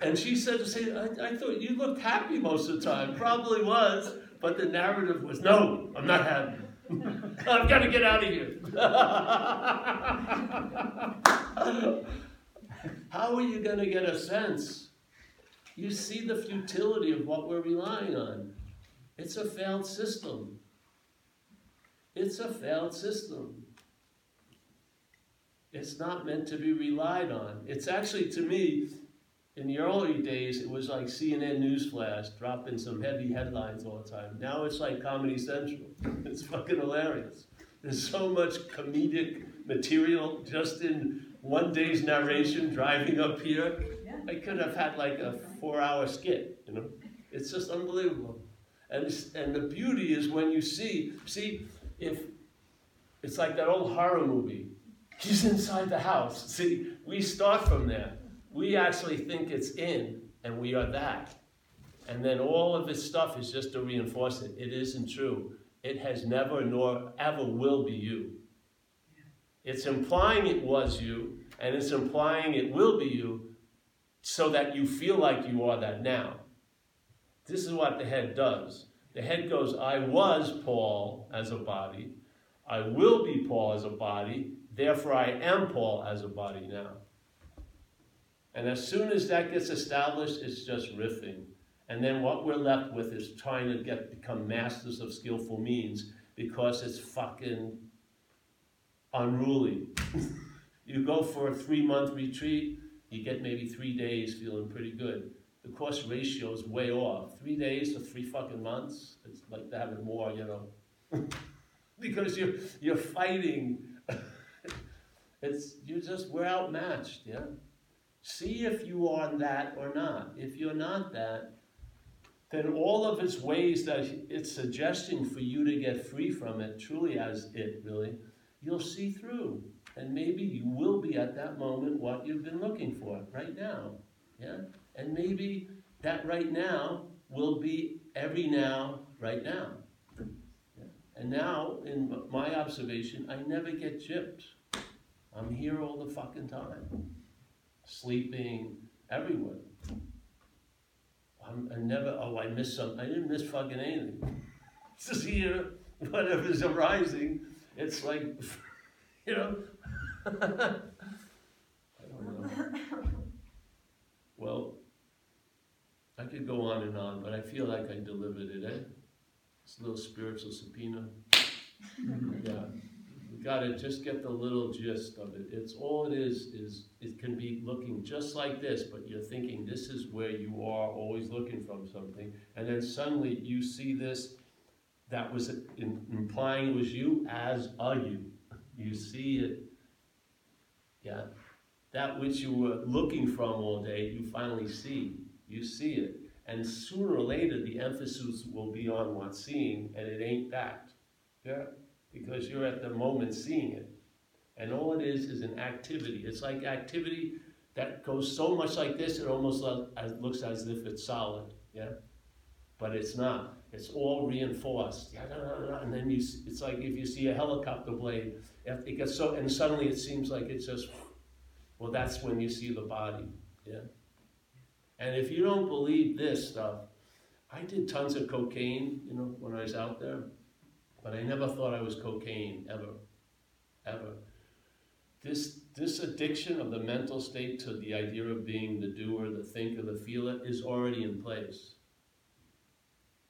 And she said to say, I, I thought you looked happy most of the time. Probably was. But the narrative was, no, I'm not happy. I've got to get out of here. How are you going to get a sense? You see the futility of what we're relying on. It's a failed system. It's a failed system. It's not meant to be relied on. It's actually, to me, in the early days, it was like CNN Newsflash dropping some heavy headlines all the time. Now it's like Comedy Central. It's fucking hilarious. There's so much comedic material just in one day's narration driving up here. I could have had like a four-hour skit. You know, it's just unbelievable. And and the beauty is when you see see if it's like that old horror movie. He's inside the house. See, we start from there we actually think it's in, and we are that. And then all of this stuff is just to reinforce it. It isn't true. It has never nor ever will be you. It's implying it was you, and it's implying it will be you so that you feel like you are that now. This is what the head does. The head goes, I was Paul as a body. I will be Paul as a body. Therefore, I am Paul as a body now. And as soon as that gets established, it's just riffing. And then what we're left with is trying to get become masters of skillful means because it's fucking unruly. you go for a three month retreat, you get maybe three days feeling pretty good. The cost ratio is way off. Three days to three fucking months, it's like having more, you know. because you're you're fighting. it's you just we're outmatched, yeah. See if you are that or not. If you're not that, then all of its ways that it's suggesting for you to get free from it, truly as it really, you'll see through. And maybe you will be at that moment what you've been looking for right now. Yeah? And maybe that right now will be every now, right now. And now, in my observation, I never get gypped. I'm here all the fucking time sleeping, everywhere. I'm, I never, oh, I missed something. I didn't miss fucking anything. Just here, whatever's arising, it's like, you know. Well, I could go on and on, but I feel like I delivered it, eh? It's a little spiritual subpoena. yeah We got to just get the little gist of it. It's all it is, is it can be looking just like this, but you're thinking this is where you are, always looking from something. And then suddenly you see this that was in, implying it was you as a you. You see it. Yeah. That which you were looking from all day, you finally see. You see it. And sooner or later, the emphasis will be on what's seeing, and it ain't that. Yeah because you're at the moment seeing it. And all it is is an activity. It's like activity that goes so much like this, it almost looks as if it's solid. Yeah? But it's not. It's all reinforced. And then you, it's like if you see a helicopter blade, it gets so, and suddenly it seems like it's just, well, that's when you see the body. Yeah? And if you don't believe this stuff, I did tons of cocaine, you know, when I was out there. But I never thought I was cocaine, ever. Ever. This, this addiction of the mental state to the idea of being the doer, the thinker, the feeler is already in place.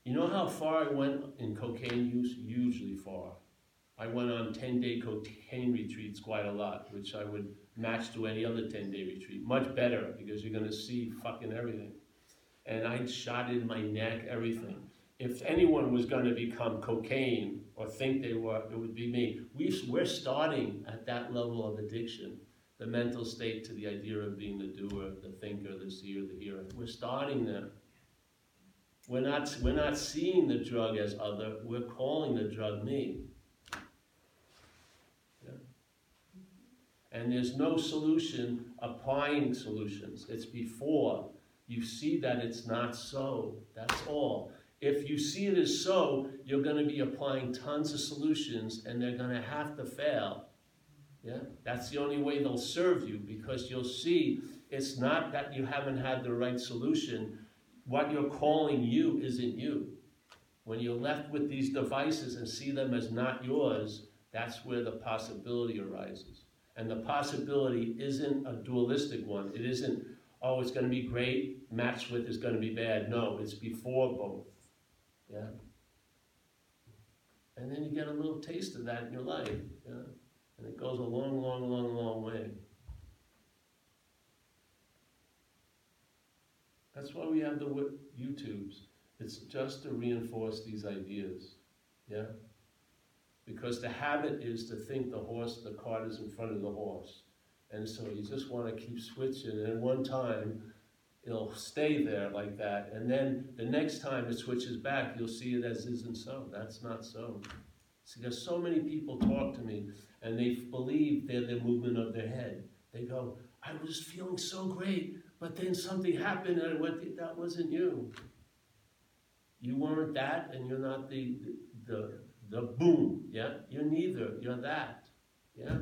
You know how far I went in cocaine use? Hugely far. I went on 10 day cocaine retreats quite a lot, which I would match to any other 10 day retreat. Much better because you're going to see fucking everything. And I shot in my neck, everything. if anyone was going to become cocaine or think they were, it would be me. We, we're starting at that level of addiction, the mental state to the idea of being the doer, the thinker, the seer, the hearer. We're starting there. We're not, we're not seeing the drug as other, we're calling the drug me. Yeah. And there's no solution applying solutions. It's before you see that it's not so. That's all. If you see it as so, you're going to be applying tons of solutions and they're going to have to fail. Yeah? That's the only way they'll serve you because you'll see it's not that you haven't had the right solution. What you're calling you isn't you. When you're left with these devices and see them as not yours, that's where the possibility arises. And the possibility isn't a dualistic one. It isn't, oh, it's going to be great, matched with is going to be bad. No, it's before both. Yeah? And then you get a little taste of that in your life. Yeah? And it goes a long, long, long, long way. That's why we have the YouTubes. It's just to reinforce these ideas. Yeah? Because the habit is to think the horse, the cart is in front of the horse. And so you just want to keep switching. And one time, it'll stay there like that. And then the next time it switches back, you'll see it as isn't so. That's not so. See, there's so many people talk to me and they believe they're the movement of their head. They go, I was feeling so great, but then something happened and I went, that wasn't you. You weren't that and you're not the, the, the boom, yeah? You're neither, you're that, yeah?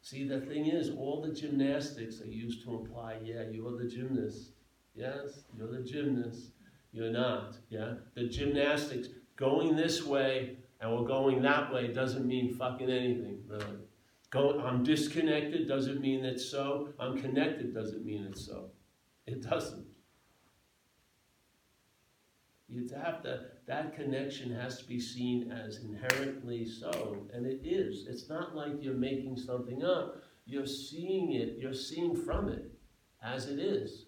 See, the thing is, all the gymnastics are used to imply, yeah, you're the gymnast. Yes, you're the gymnast. You're not, yeah? The gymnastics, going this way and we're going that way doesn't mean fucking anything, really. Go, I'm disconnected doesn't mean it's so. I'm connected doesn't mean it's so. It doesn't. You have to, that connection has to be seen as inherently so, and it is. It's not like you're making something up. You're seeing it, you're seeing from it as it is.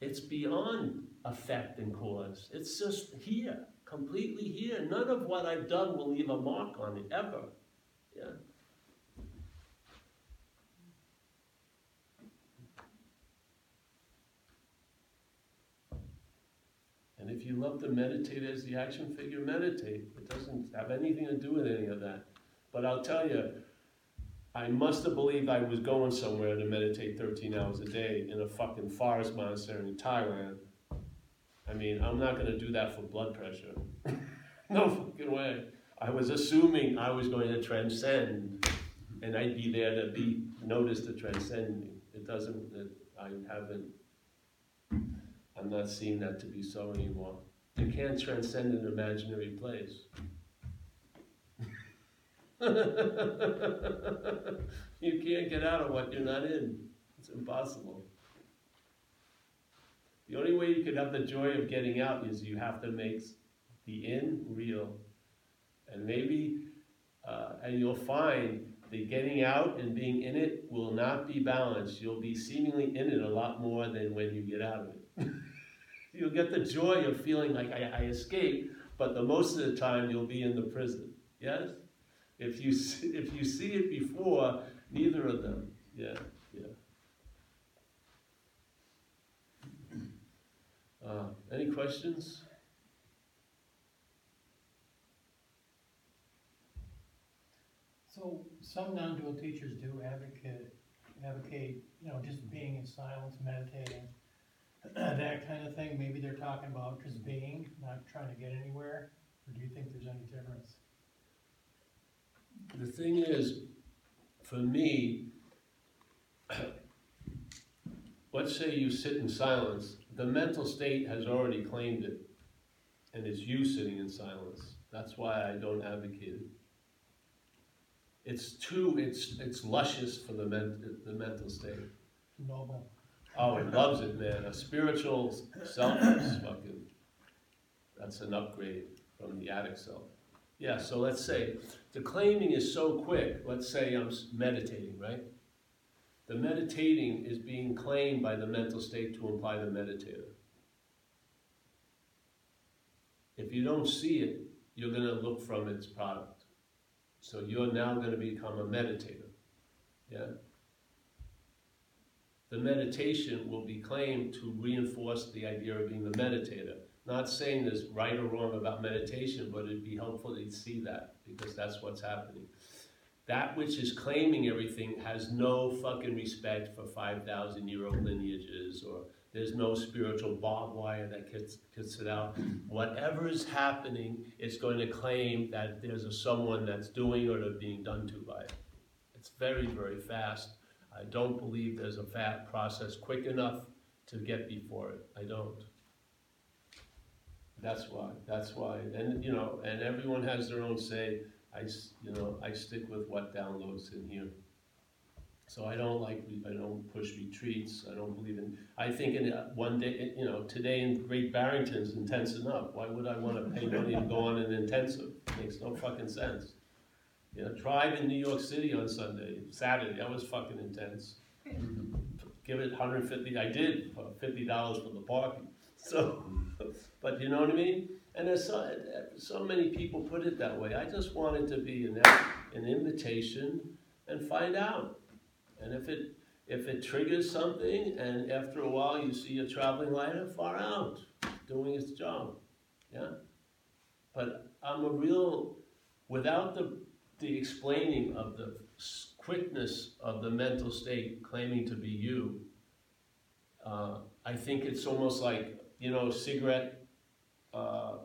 It's beyond effect and cause. It's just here, completely here. None of what I've done will leave a mark on it, ever. Yeah. If you love to meditate as the action figure, meditate. It doesn't have anything to do with any of that. But I'll tell you, I must have believed I was going somewhere to meditate 13 hours a day in a fucking forest monastery in Thailand. I mean, I'm not going to do that for blood pressure. no fucking way. I was assuming I was going to transcend, and I'd be there to be noticed to transcend. It doesn't. It, I haven't. I'm not seeing that to be so anymore. You can't transcend an imaginary place. you can't get out of what you're not in. It's impossible. The only way you can have the joy of getting out is you have to make the in real. And maybe, uh, and you'll find the getting out and being in it will not be balanced. You'll be seemingly in it a lot more than when you get out of it. you'll get the joy of feeling like I, I but the most of the time you'll be in the prison. Yes? If you if you see it before, neither of them. Yeah, yeah. Uh, any questions? So some non-dual teachers do advocate, advocate, you know, just being in silence, meditating, that kind of thing. Maybe they're talking about just mm-hmm. being, not trying to get anywhere. Or do you think there's any difference? The thing is, for me, let's say you sit in silence, the mental state has already claimed it, and it's you sitting in silence. That's why I don't advocate it. It's too, it's, it's luscious for the, men, the mental state. Noble. Oh, it loves it, man. A spiritual self is fucking, that's an upgrade from the addict self. Yeah, so let's say the claiming is so quick. Let's say I'm meditating, right? The meditating is being claimed by the mental state to imply the meditator. If you don't see it, you're going to look from its product. So you're now going to become a meditator. Yeah? The meditation will be claimed to reinforce the idea of being the meditator. Not saying there's right or wrong about meditation, but it'd be helpful to see that because that's what's happening. That which is claiming everything has no fucking respect for 5,000 year old lineages or there's no spiritual barbed wire that gets, gets it out. Whatever is happening, it's going to claim that there's a someone that's doing or being done to by it. It's very, very fast. I don't believe there's a fat process quick enough to get before it. I don't. That's why. That's why. And you know, and everyone has their own say. I, you know, I stick with what downloads in here. So I don't like, I don't push retreats. I don't believe in. I think in uh, one day, you know, today in Great Barrington is intense enough. Why would I want to pay money to go on an intensive? Makes no fucking sense. You know, drive in New York City on Sunday, Saturday. That was fucking intense. Give it 150. I did fifty dollars for the parking. So, but you know what I mean. And there's so, so many people put it that way. I just want it to be an, an invitation and find out. And if it if it triggers something, and after a while you see a traveling lighter far out doing its job, yeah. But I'm a real without the the explaining of the quickness of the mental state claiming to be you. Uh, I think it's almost like you know cigarette uh,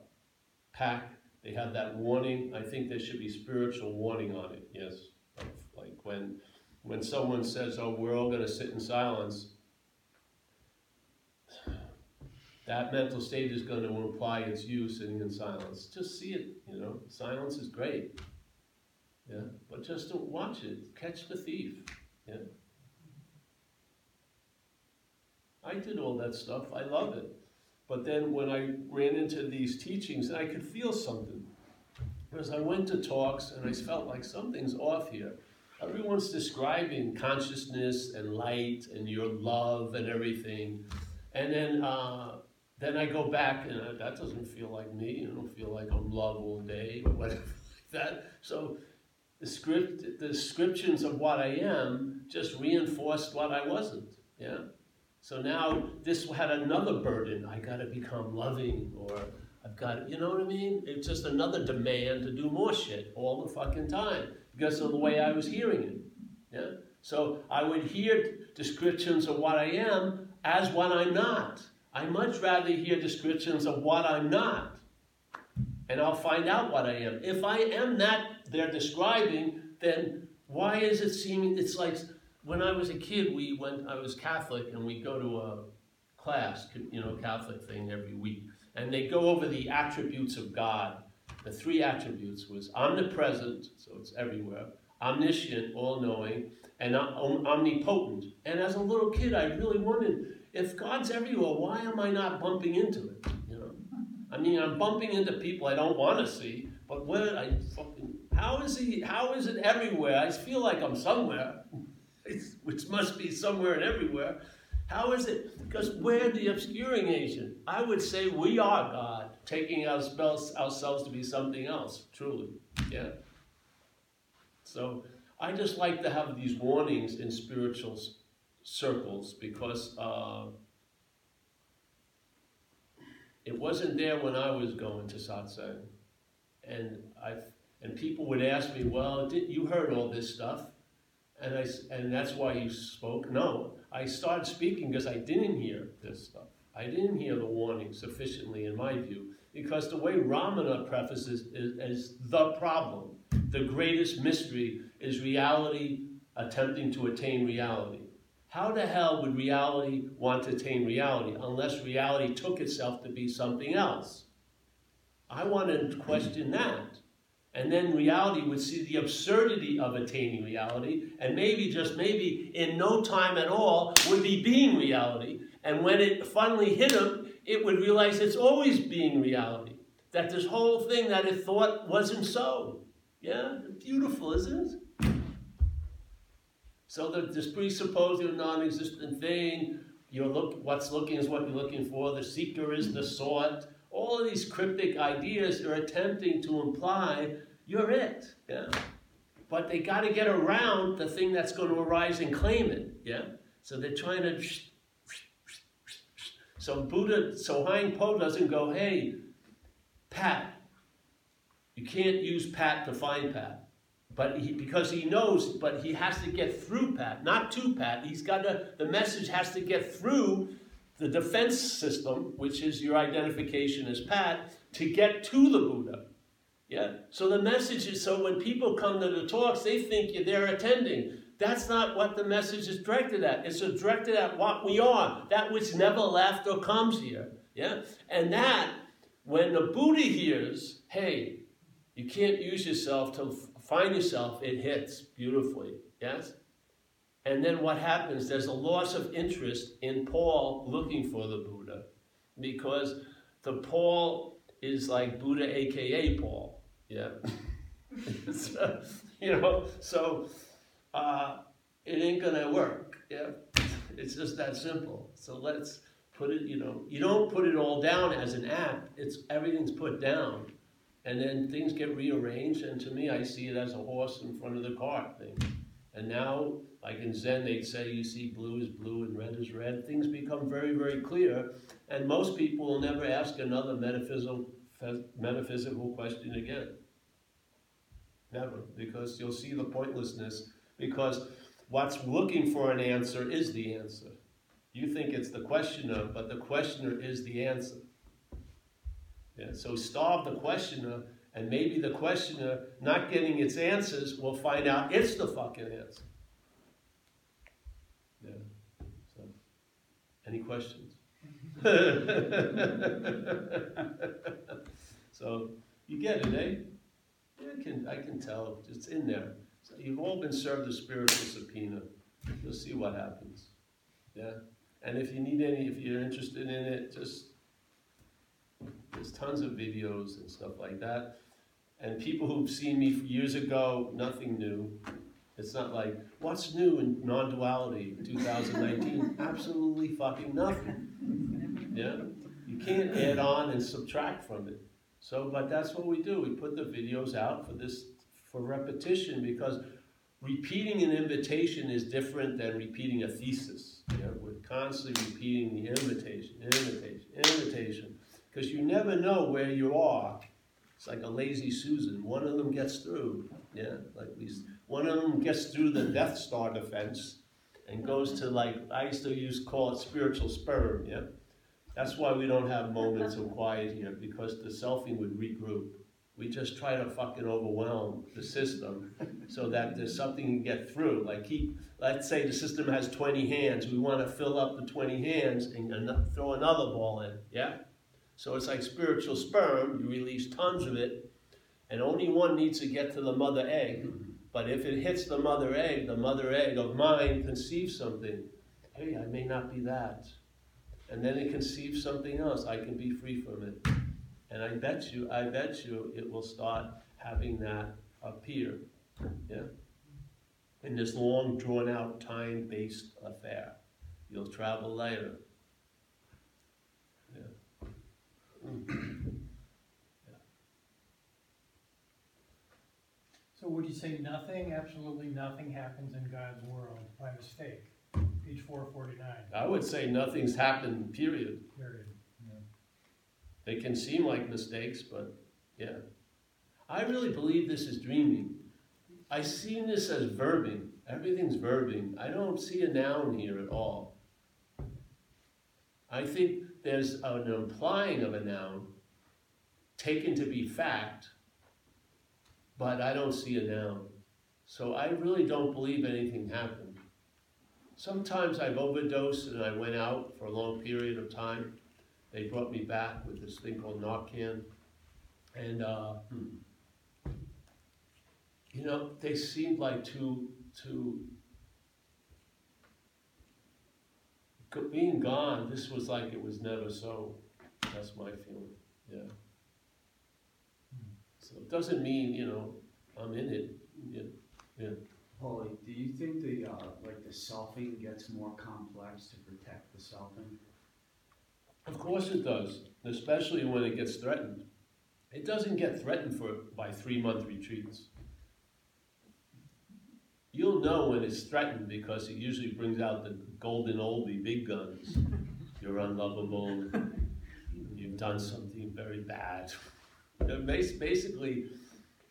pack. They have that warning. I think there should be spiritual warning on it. Yes, like when when someone says, "Oh, we're all going to sit in silence," that mental state is going to imply it's you sitting in silence. Just see it. You know, silence is great. Yeah, but just don't watch it. Catch the thief. Yeah. I did all that stuff. I love it. But then when I ran into these teachings, I could feel something. Because I went to talks and I felt like something's off here. Everyone's describing consciousness and light and your love and everything. And then, uh, then I go back and uh, that doesn't feel like me. I don't feel like I'm love all day or whatever like that. So the script, the descriptions of what I am just reinforced what I wasn't. Yeah. So now this had another burden. I got to become loving, or I've got, you know what I mean? It's just another demand to do more shit all the fucking time because of the way I was hearing it. Yeah. So I would hear descriptions of what I am as what I'm not. I much rather hear descriptions of what I'm not, and I'll find out what I am. If I am that they're describing, then why is it seeming? It's like when I was a kid, we went, I was Catholic, and we go to a class, you know, Catholic thing every week. And they go over the attributes of God. The three attributes was omnipresent, so it's everywhere, omniscient, all-knowing, and omnipotent. And as a little kid, I really wondered, if God's everywhere, why am I not bumping into it? You know? I mean, I'm bumping into people I don't want to see, but where I fucking, how is he, how is it everywhere? I feel like I'm somewhere which must be somewhere and everywhere. How is it? Because we're the obscuring agent. I would say we are God, taking ourselves, ourselves to be something else, truly. Yeah? So I just like to have these warnings in spiritual circles because uh, it wasn't there when I was going to satsang. And I and people would ask me, well, did, you heard all this stuff. And, I, and that's why you spoke. No, I started speaking because I didn't hear this stuff. I didn't hear the warning sufficiently, in my view, because the way Ramana prefaces is, is the problem. The greatest mystery is reality attempting to attain reality. How the hell would reality want to attain reality unless reality took itself to be something else? I want to question that. And then reality would see the absurdity of attaining reality, and maybe, just maybe, in no time at all, would be being reality. And when it finally hit him, it would realize it's always being reality. That this whole thing that it thought wasn't so. Yeah? Beautiful, isn't it? So that this presupposed non-existent thing, you're look, what's looking is what you're looking for, the seeker is the sought, All of these cryptic ideas are attempting to imply you're it. Yeah. But they got to get around the thing that's going to arise and claim it. Yeah. So they're trying to. So Buddha, so Huang Po doesn't go, hey, Pat. You can't use Pat to find Pat. But he, because he knows, but he has to get through Pat, not to Pat. He's got to, the message has to get through the defense system, which is your identification as Pat, to get to the Buddha. Yeah? So the message is so when people come to the talks, they think they're attending. That's not what the message is directed at. It's directed at what we are, that which never left or comes here. Yeah? And that, when the Buddha hears, hey, you can't use yourself to find yourself, it hits beautifully. Yes? And then what happens? There's a loss of interest in Paul looking for the Buddha because the Paul is like Buddha, aka Paul. Yeah. so, you know, so uh, it ain't gonna work. Yeah. It's just that simple. So let's put it, you know, you don't put it all down as an app. it's everything's put down. And then things get rearranged, and to me, I see it as a horse in front of the cart thing. And now, like in Zen, they say you see blue is blue and red is red. Things become very, very clear, and most people will never ask another metaphysical metaphysical question again. Never, because you'll see the pointlessness. Because what's looking for an answer is the answer. You think it's the questioner, but the questioner is the answer. Yeah, so starve the questioner, and maybe the questioner, not getting its answers, will find out it's the fucking answer. Yeah. So, any questions? so you get it, eh? Yeah, I can I can tell. It's in there. So you've all been served a spiritual subpoena. You'll see what happens. Yeah. And if you need any, if you're interested in it, just there's tons of videos and stuff like that. And people who've seen me years ago, nothing new. It's not like, what's new in non duality 2019? Absolutely fucking nothing. Yeah? You can't add on and subtract from it. So, but that's what we do. We put the videos out for this, for repetition because repeating an invitation is different than repeating a thesis. Yeah? We're constantly repeating the invitation, invitation, invitation because you never know where you are. It's like a lazy Susan. One of them gets through. Yeah, like least one of them gets through the Death Star defense and goes to like I used to use call it spiritual sperm. Yeah, that's why we don't have moments of quiet here because the selfing would regroup. We just try to fucking overwhelm the system so that there's something to get through. Like keep, let's say the system has 20 hands. We want to fill up the 20 hands and throw another ball in. Yeah. So it's like spiritual sperm, you release tons of it, and only one needs to get to the mother egg. But if it hits the mother egg, the mother egg of mind conceives something. Hey, I may not be that. And then it conceives something else. I can be free from it. And I bet you, I bet you it will start having that appear. Yeah? In this long, drawn out, time based affair. You'll travel later. So would you say nothing, absolutely nothing happens in God's world by mistake? Page four forty-nine, I would say nothing's happened, period. period. They can seem like mistakes, but yeah. I really believe this is dreaming. I see this as verbing. Everything's verbing. I don't see a noun here at all. I think there's an implying of a noun taken to be fact, but I don't see a noun. So I really don't believe anything happened. Sometimes I've overdosed and I went out for a long period of time. They brought me back with this thing called Narcan. And, uh, you know, they seemed like two, two, being gone, this was like it was never so. That's my feeling, yeah. So it doesn't mean, you know, I'm in it, yeah, yeah. Paulie, do you think the, uh, like the selfing gets more complex to protect the selfing? Of course it does, especially when it gets threatened. It doesn't get threatened for by three month retreats. You'll know when it's threatened because it usually brings out the golden oldie big guns. You're unlovable. You've done something very bad. Basically,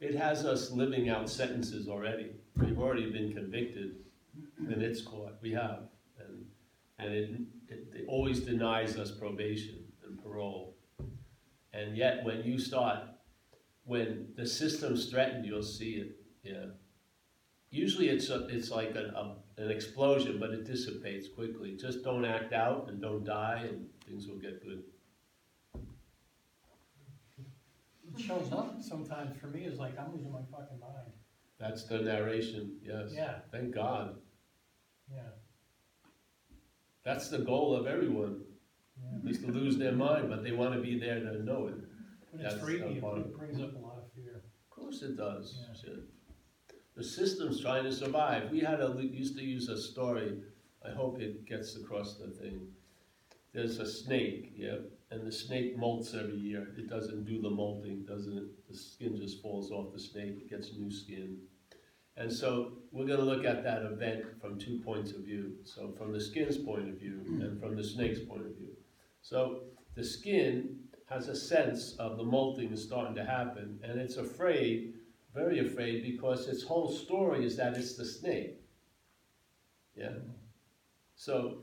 it has us living out sentences already. We've already been convicted in its court. We have. And, and it, it, it always denies us probation and parole. And yet, when you start, when the system's threatened, you'll see it. Yeah. Usually, it's a, it's like a, a, um, an explosion, but it dissipates quickly. Just don't act out and don't die, and things will get good. It shows up sometimes for me as like, I'm losing my fucking mind. That's the narration. Yes. Yeah, Thank God. yeah, That's the goal of everyone. yeah. Is to lose their mind, but they want to be there to know it. But it's That's freaky, part of it brings up a lot of fear. Of course it does. Yeah. Shit. The system's trying to survive. We had a used to use a story. I hope it gets across the thing. There's a snake, yeah, and the snake molts every year. It doesn't do the molting, doesn't it? The skin just falls off the snake. It gets new skin. And so we're going to look at that event from two points of view. So from the skin's point of view and from the snake's point of view. So the skin has a sense of the molting is starting to happen, and it's afraid, very afraid, because its whole story is that it's the snake. Yeah? So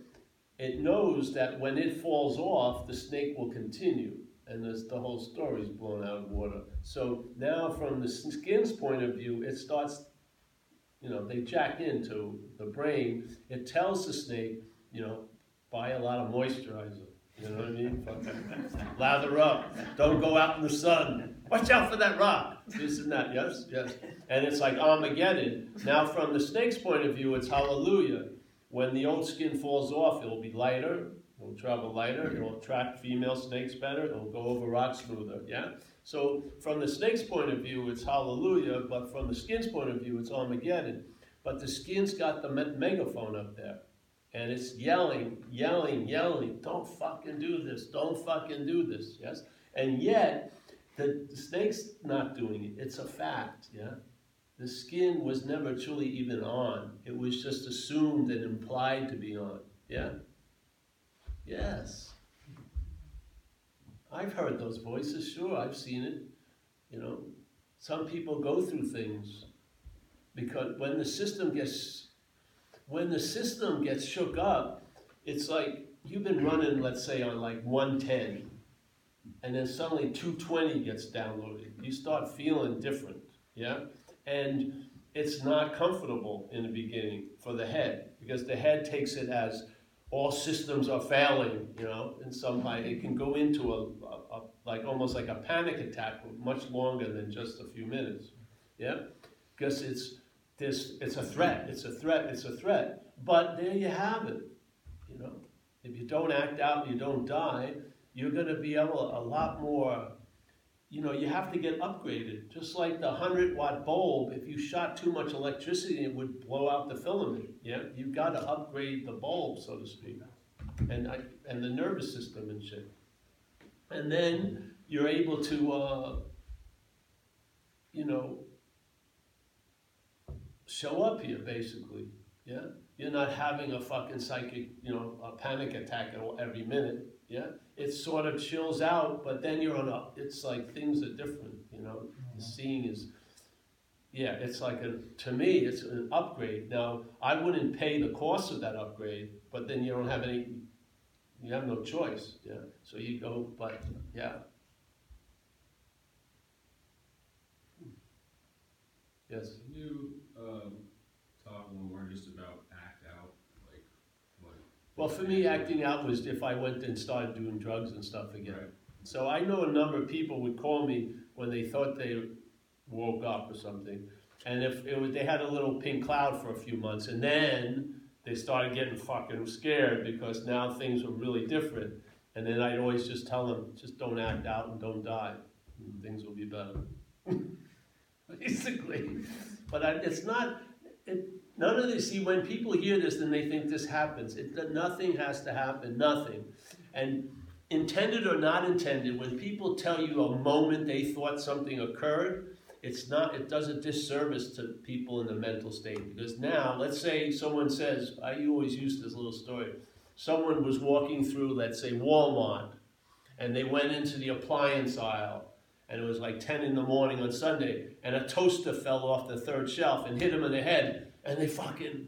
it knows that when it falls off, the snake will continue, and this, the whole story is blown out of water. So now, from the skin's point of view, it starts, you know, they jack into the brain. It tells the snake, you know, buy a lot of moisturizer. You know what I mean? Lather up. Don't go out in the sun. Watch out for that rock. This and that. Yes, yes. And it's like Armageddon. Now, from the snake's point of view, it's hallelujah. When the old skin falls off, it'll be lighter. It'll travel lighter. It'll attract female snakes better. It'll go over rocks smoother. Yeah. So, from the snake's point of view, it's hallelujah. But from the skin's point of view, it's Armageddon. But the skin's got the me- megaphone up there. And it's yelling, yelling, yelling, don't fucking do this, don't fucking do this, yes? And yet, the, the snake's not doing it. It's a fact, yeah? The skin was never truly even on. It was just assumed and implied to be on, yeah? Yes. I've heard those voices, sure, I've seen it. You know, some people go through things because when the system gets when the system gets shook up, it's like you've been running, let's say, on like 110, and then suddenly 220 gets downloaded. You start feeling different, yeah? And it's not comfortable in the beginning for the head because the head takes it as all systems are failing, you know, in some way. It can go into a, a, a like almost like a panic attack, much longer than just a few minutes, yeah? Because it's this, it's a threat, it's a threat, it's a threat. But there you have it. You know, if you don't act out, you don't die, you're going to be able a lot more. You know, you have to get upgraded. Just like the 100 watt bulb, if you shot too much electricity, it would blow out the filament. Yeah, you've got to upgrade the bulb, so to speak, and I, and the nervous system and shit. And then you're able to, uh, you know, show up here, basically. Yeah, you're not having a fucking psychic, you know, a panic attack every minute. Yeah, it sort of chills out, but then you're on a. It's like things are different. You know, the seeing is. Yeah, it's like a. To me, it's an upgrade. Now, I wouldn't pay the cost of that upgrade, but then you don't have any. You have no choice. Yeah, so you go, but yeah. Yes. Can you um, talk a little more just about act out, like what? Well, for me, acting out was if I went and started doing drugs and stuff again. Right. So I know a number of people would call me when they thought they woke up or something, and if it was, they had a little pink cloud for a few months, and then they started getting fucking scared because now things were really different. And then I'd always just tell them, just don't act out and don't die, and things will be better. Basically, but I, it's not. It, none of this. See, when people hear this, then they think this happens. It, nothing has to happen. Nothing, and intended or not intended, when people tell you a moment they thought something occurred, it's not, it does a disservice to people in the mental state. Because now, let's say someone says, I always use this little story. Someone was walking through, let's say, Walmart, and they went into the appliance aisle, and it was like 10 in the morning on Sunday, and a toaster fell off the third shelf and hit him in the head, and they fucking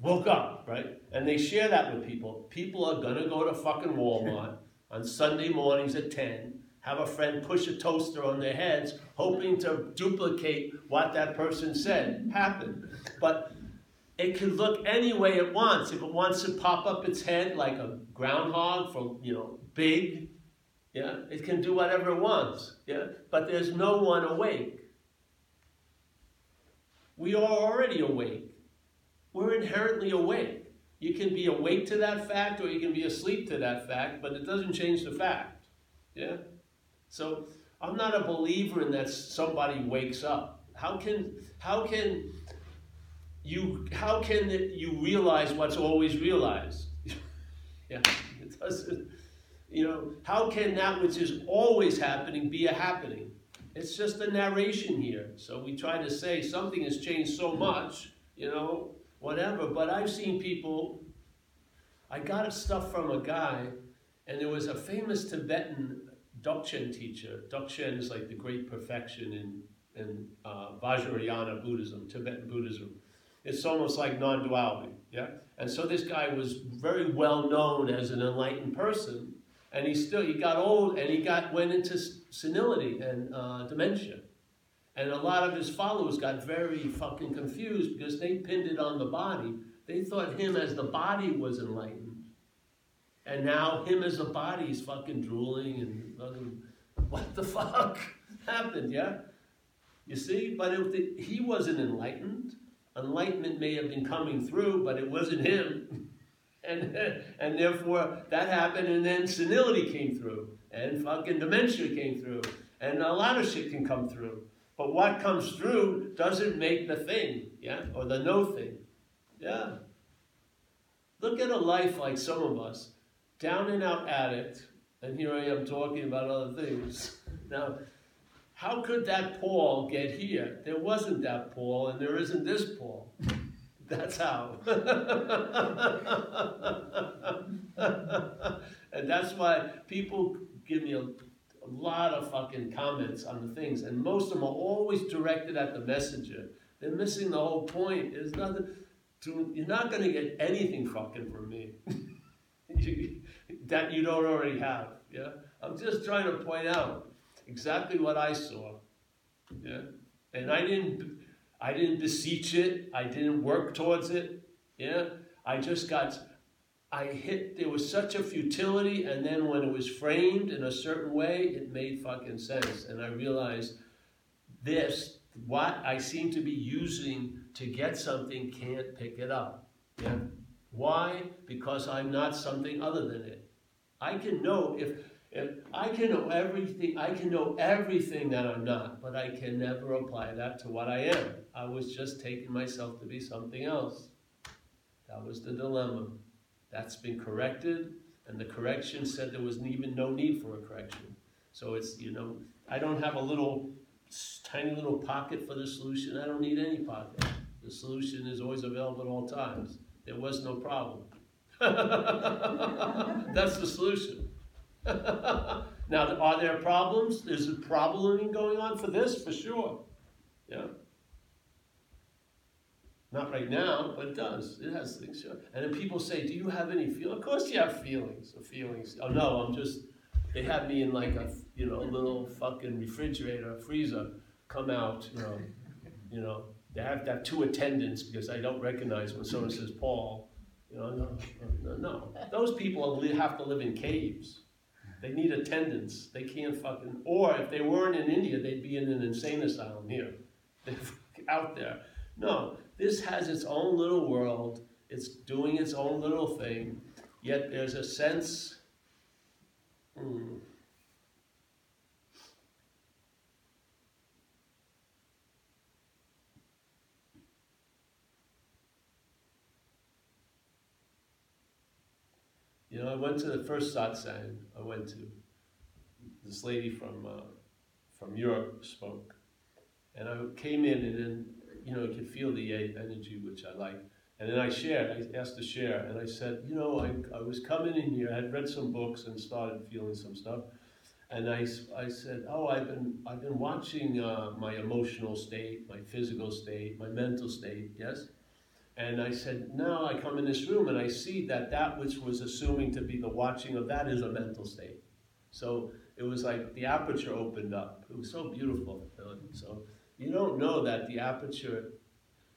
woke up, right? And they share that with people. People are gonna go to fucking Walmart on Sunday mornings at 10, have a friend push a toaster on their heads, hoping to duplicate what that person said happened. But it can look any way it wants. If it wants to pop up its head like a groundhog for, you know, big, yeah, it can do whatever it wants, yeah, but there's no one awake. We are already awake. We're inherently awake. You can be awake to that fact or you can be asleep to that fact, but it doesn't change the fact. Yeah? So I'm not a believer in that somebody wakes up. How can how can you how can you realize what's always realized? yeah, it doesn't. You know, how can that which is always happening be a happening? It's just a narration here. So we try to say something has changed so much, you know, whatever. But I've seen people. I got stuff from a guy, and there was a famous Tibetan Dzogchen teacher. Dzogchen is like the great perfection in in uh, Vajrayana Buddhism, Tibetan Buddhism. It's almost like non-duality, yeah. And so this guy was very well known as an enlightened person, and he still he got old and he got went into senility and uh, dementia. And a lot of his followers got very fucking confused because they pinned it on the body. They thought him as the body was enlightened. And now him as the body is fucking drooling and fucking, what the fuck happened, yeah? You see? But he wasn't enlightened. Enlightenment may have been coming through, but it wasn't him. And, and therefore that happened, and then senility came through, and fucking dementia came through, and a lot of shit can come through. But what comes through doesn't make the thing, yeah, or the no thing, yeah. Look at a life like some of us, down and out addict, and here I am talking about other things. Now, how could that Paul get here? There wasn't that Paul, and there isn't this Paul. That's how. and that's why people give me a, a, lot of fucking comments on the things, and most of them are always directed at the messenger. They're missing the whole point. There's nothing. To, you're not going to get anything fucking from me that you don't already have. Yeah, I'm just trying to point out exactly what I saw. Yeah, and I didn't. I didn't beseech it. I didn't work towards it. Yeah, I just got. I hit. There was such a futility, and then when it was framed in a certain way, it made fucking sense, and I realized this. What I seem to be using to get something can't pick it up. Yeah. Why? Because I'm not something other than it. I can know if if I can know everything, I can know everything that I'm not, but I can never apply that to what I am. I was just taking myself to be something else. That was the dilemma. That's been corrected, and the correction said there was even no need for a correction. So it's, you know, I don't have a little tiny little pocket for the solution. I don't need any pocket. The solution is always available at all times. There was no problem. That's the solution. now, are there problems? There's a problem going on for this, for sure. Yeah. Not right now, but it does. It has things. Sure. And then people say, "Do you have any feel?" Of course, you have feelings. Feelings. Oh no, I'm just. They have me in like a you know a little fucking refrigerator, freezer. Come out, you know, you know. They have to have two attendants because I don't recognize when someone says Paul. You know, no, no, no. Those people have to live in caves. They need attendance. They can't fucking. Or if they weren't in India, they'd be in an insane asylum here. They're out there. No, this has its own little world. It's doing its own little thing. Yet there's a sense. Hmm, You know, I went to the first satsang I went to. This lady from uh, from Europe spoke, and I came in, and then you know, I could feel the energy, which I like. And then I shared, I asked to share, and I said, you know, I, I was coming in here, I had read some books and started feeling some stuff. And I, I said, oh, I've been, I've been watching uh, my emotional state, my physical state, my mental state, yes? And I said, now I come in this room and I see that that which was assuming to be the watching of that is a mental state. So it was like the aperture opened up. It was so beautiful. So you don't know that the aperture,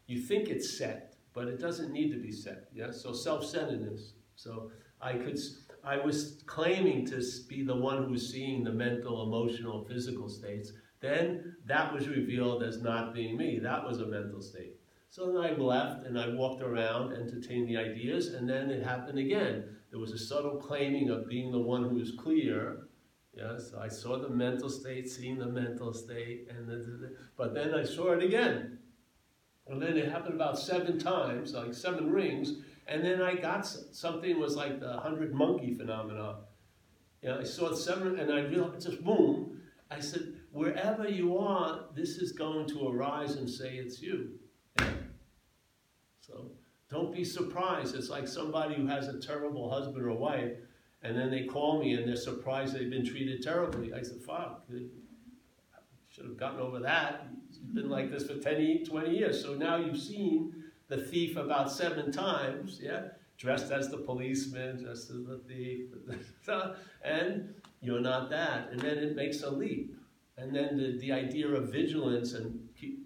you think it's set, but it doesn't need to be set. Yeah. So self-centeredness. So I could, I was claiming to be the one who's seeing the mental, emotional, physical states. Then that was revealed as not being me. That was a mental state. So then I left and I walked around, entertained the ideas, and then it happened again. There was a subtle claiming of being the one who was clear. Yes, I saw the mental state, seeing the mental state, and the, the- the- but then I saw it again. And then it happened about seven times, like seven rings, and then I got something was like the hundred monkey phenomenon. You know, I saw it seven, and I realized just boom. I said, wherever you are, this is going to arise and say it's you. So don't be surprised. It's like somebody who has a terrible husband or wife, and then they call me and they're surprised they've been treated terribly. I said, fuck, I should have gotten over that. It's been like this for 10, 20 years. So now you've seen the thief about seven times, yeah? Dressed as the policeman, dressed as the thief, and you're not that. And then it makes a leap. And then the, the idea of vigilance and keep,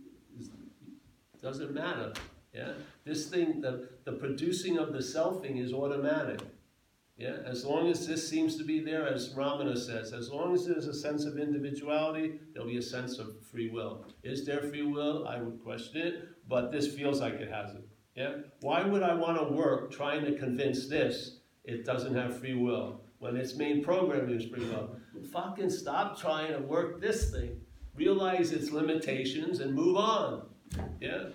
doesn't matter. Yeah, this thing, the, the producing of the selfing is automatic. Yeah, as long as this seems to be there, as Ramana says, as long as there's a sense of individuality, there'll be a sense of free will. Is there free will? I would question it, but this feels like it has it. Yeah, why would I want to work trying to convince this it doesn't have free will when its main programming is free will? Fucking stop trying to work this thing. Realize its limitations and move on. Yeah.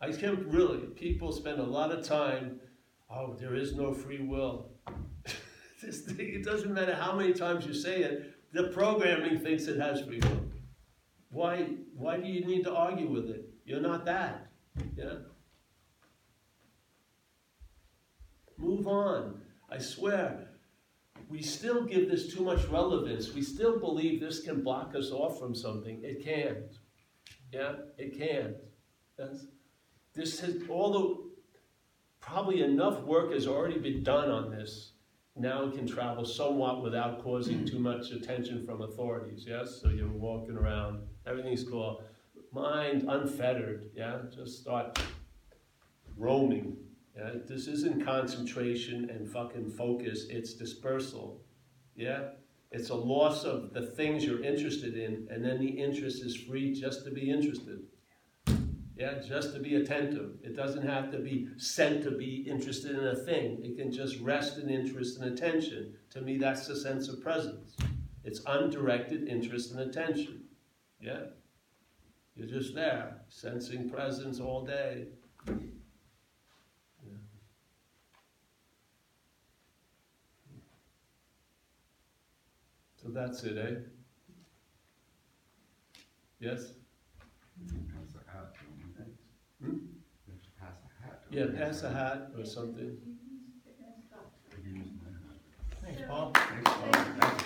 I can't really. People spend a lot of time. Oh, there is no free will. it doesn't matter how many times you say it. The programming thinks it has free will. Why? Why do you need to argue with it? You're not that. Yeah. Move on. I swear. We still give this too much relevance. We still believe this can block us off from something. It can't. Yeah, it can't. That's, this has all the probably enough work has already been done on this. Now it can travel somewhat without causing too much attention from authorities. Yes, so you're walking around, everything's cool. Mind unfettered. Yeah, just start roaming. Yeah, this isn't concentration and fucking focus. It's dispersal. Yeah, it's a loss of the things you're interested in, and then the interest is free just to be interested. Yeah, just to be attentive. It doesn't have to be sent to be interested in a thing. It can just rest in interest and attention. To me, that's the sense of presence. It's undirected interest and attention. Yeah? You're just there, sensing presence all day. Yeah. So that's it, eh? Yes? Pass a hat, don't we? Hmm? We have to pass a hat. Yeah, pass a hat or something. We can use my hat. Thanks, Paul. Thanks, Paul. Thanks,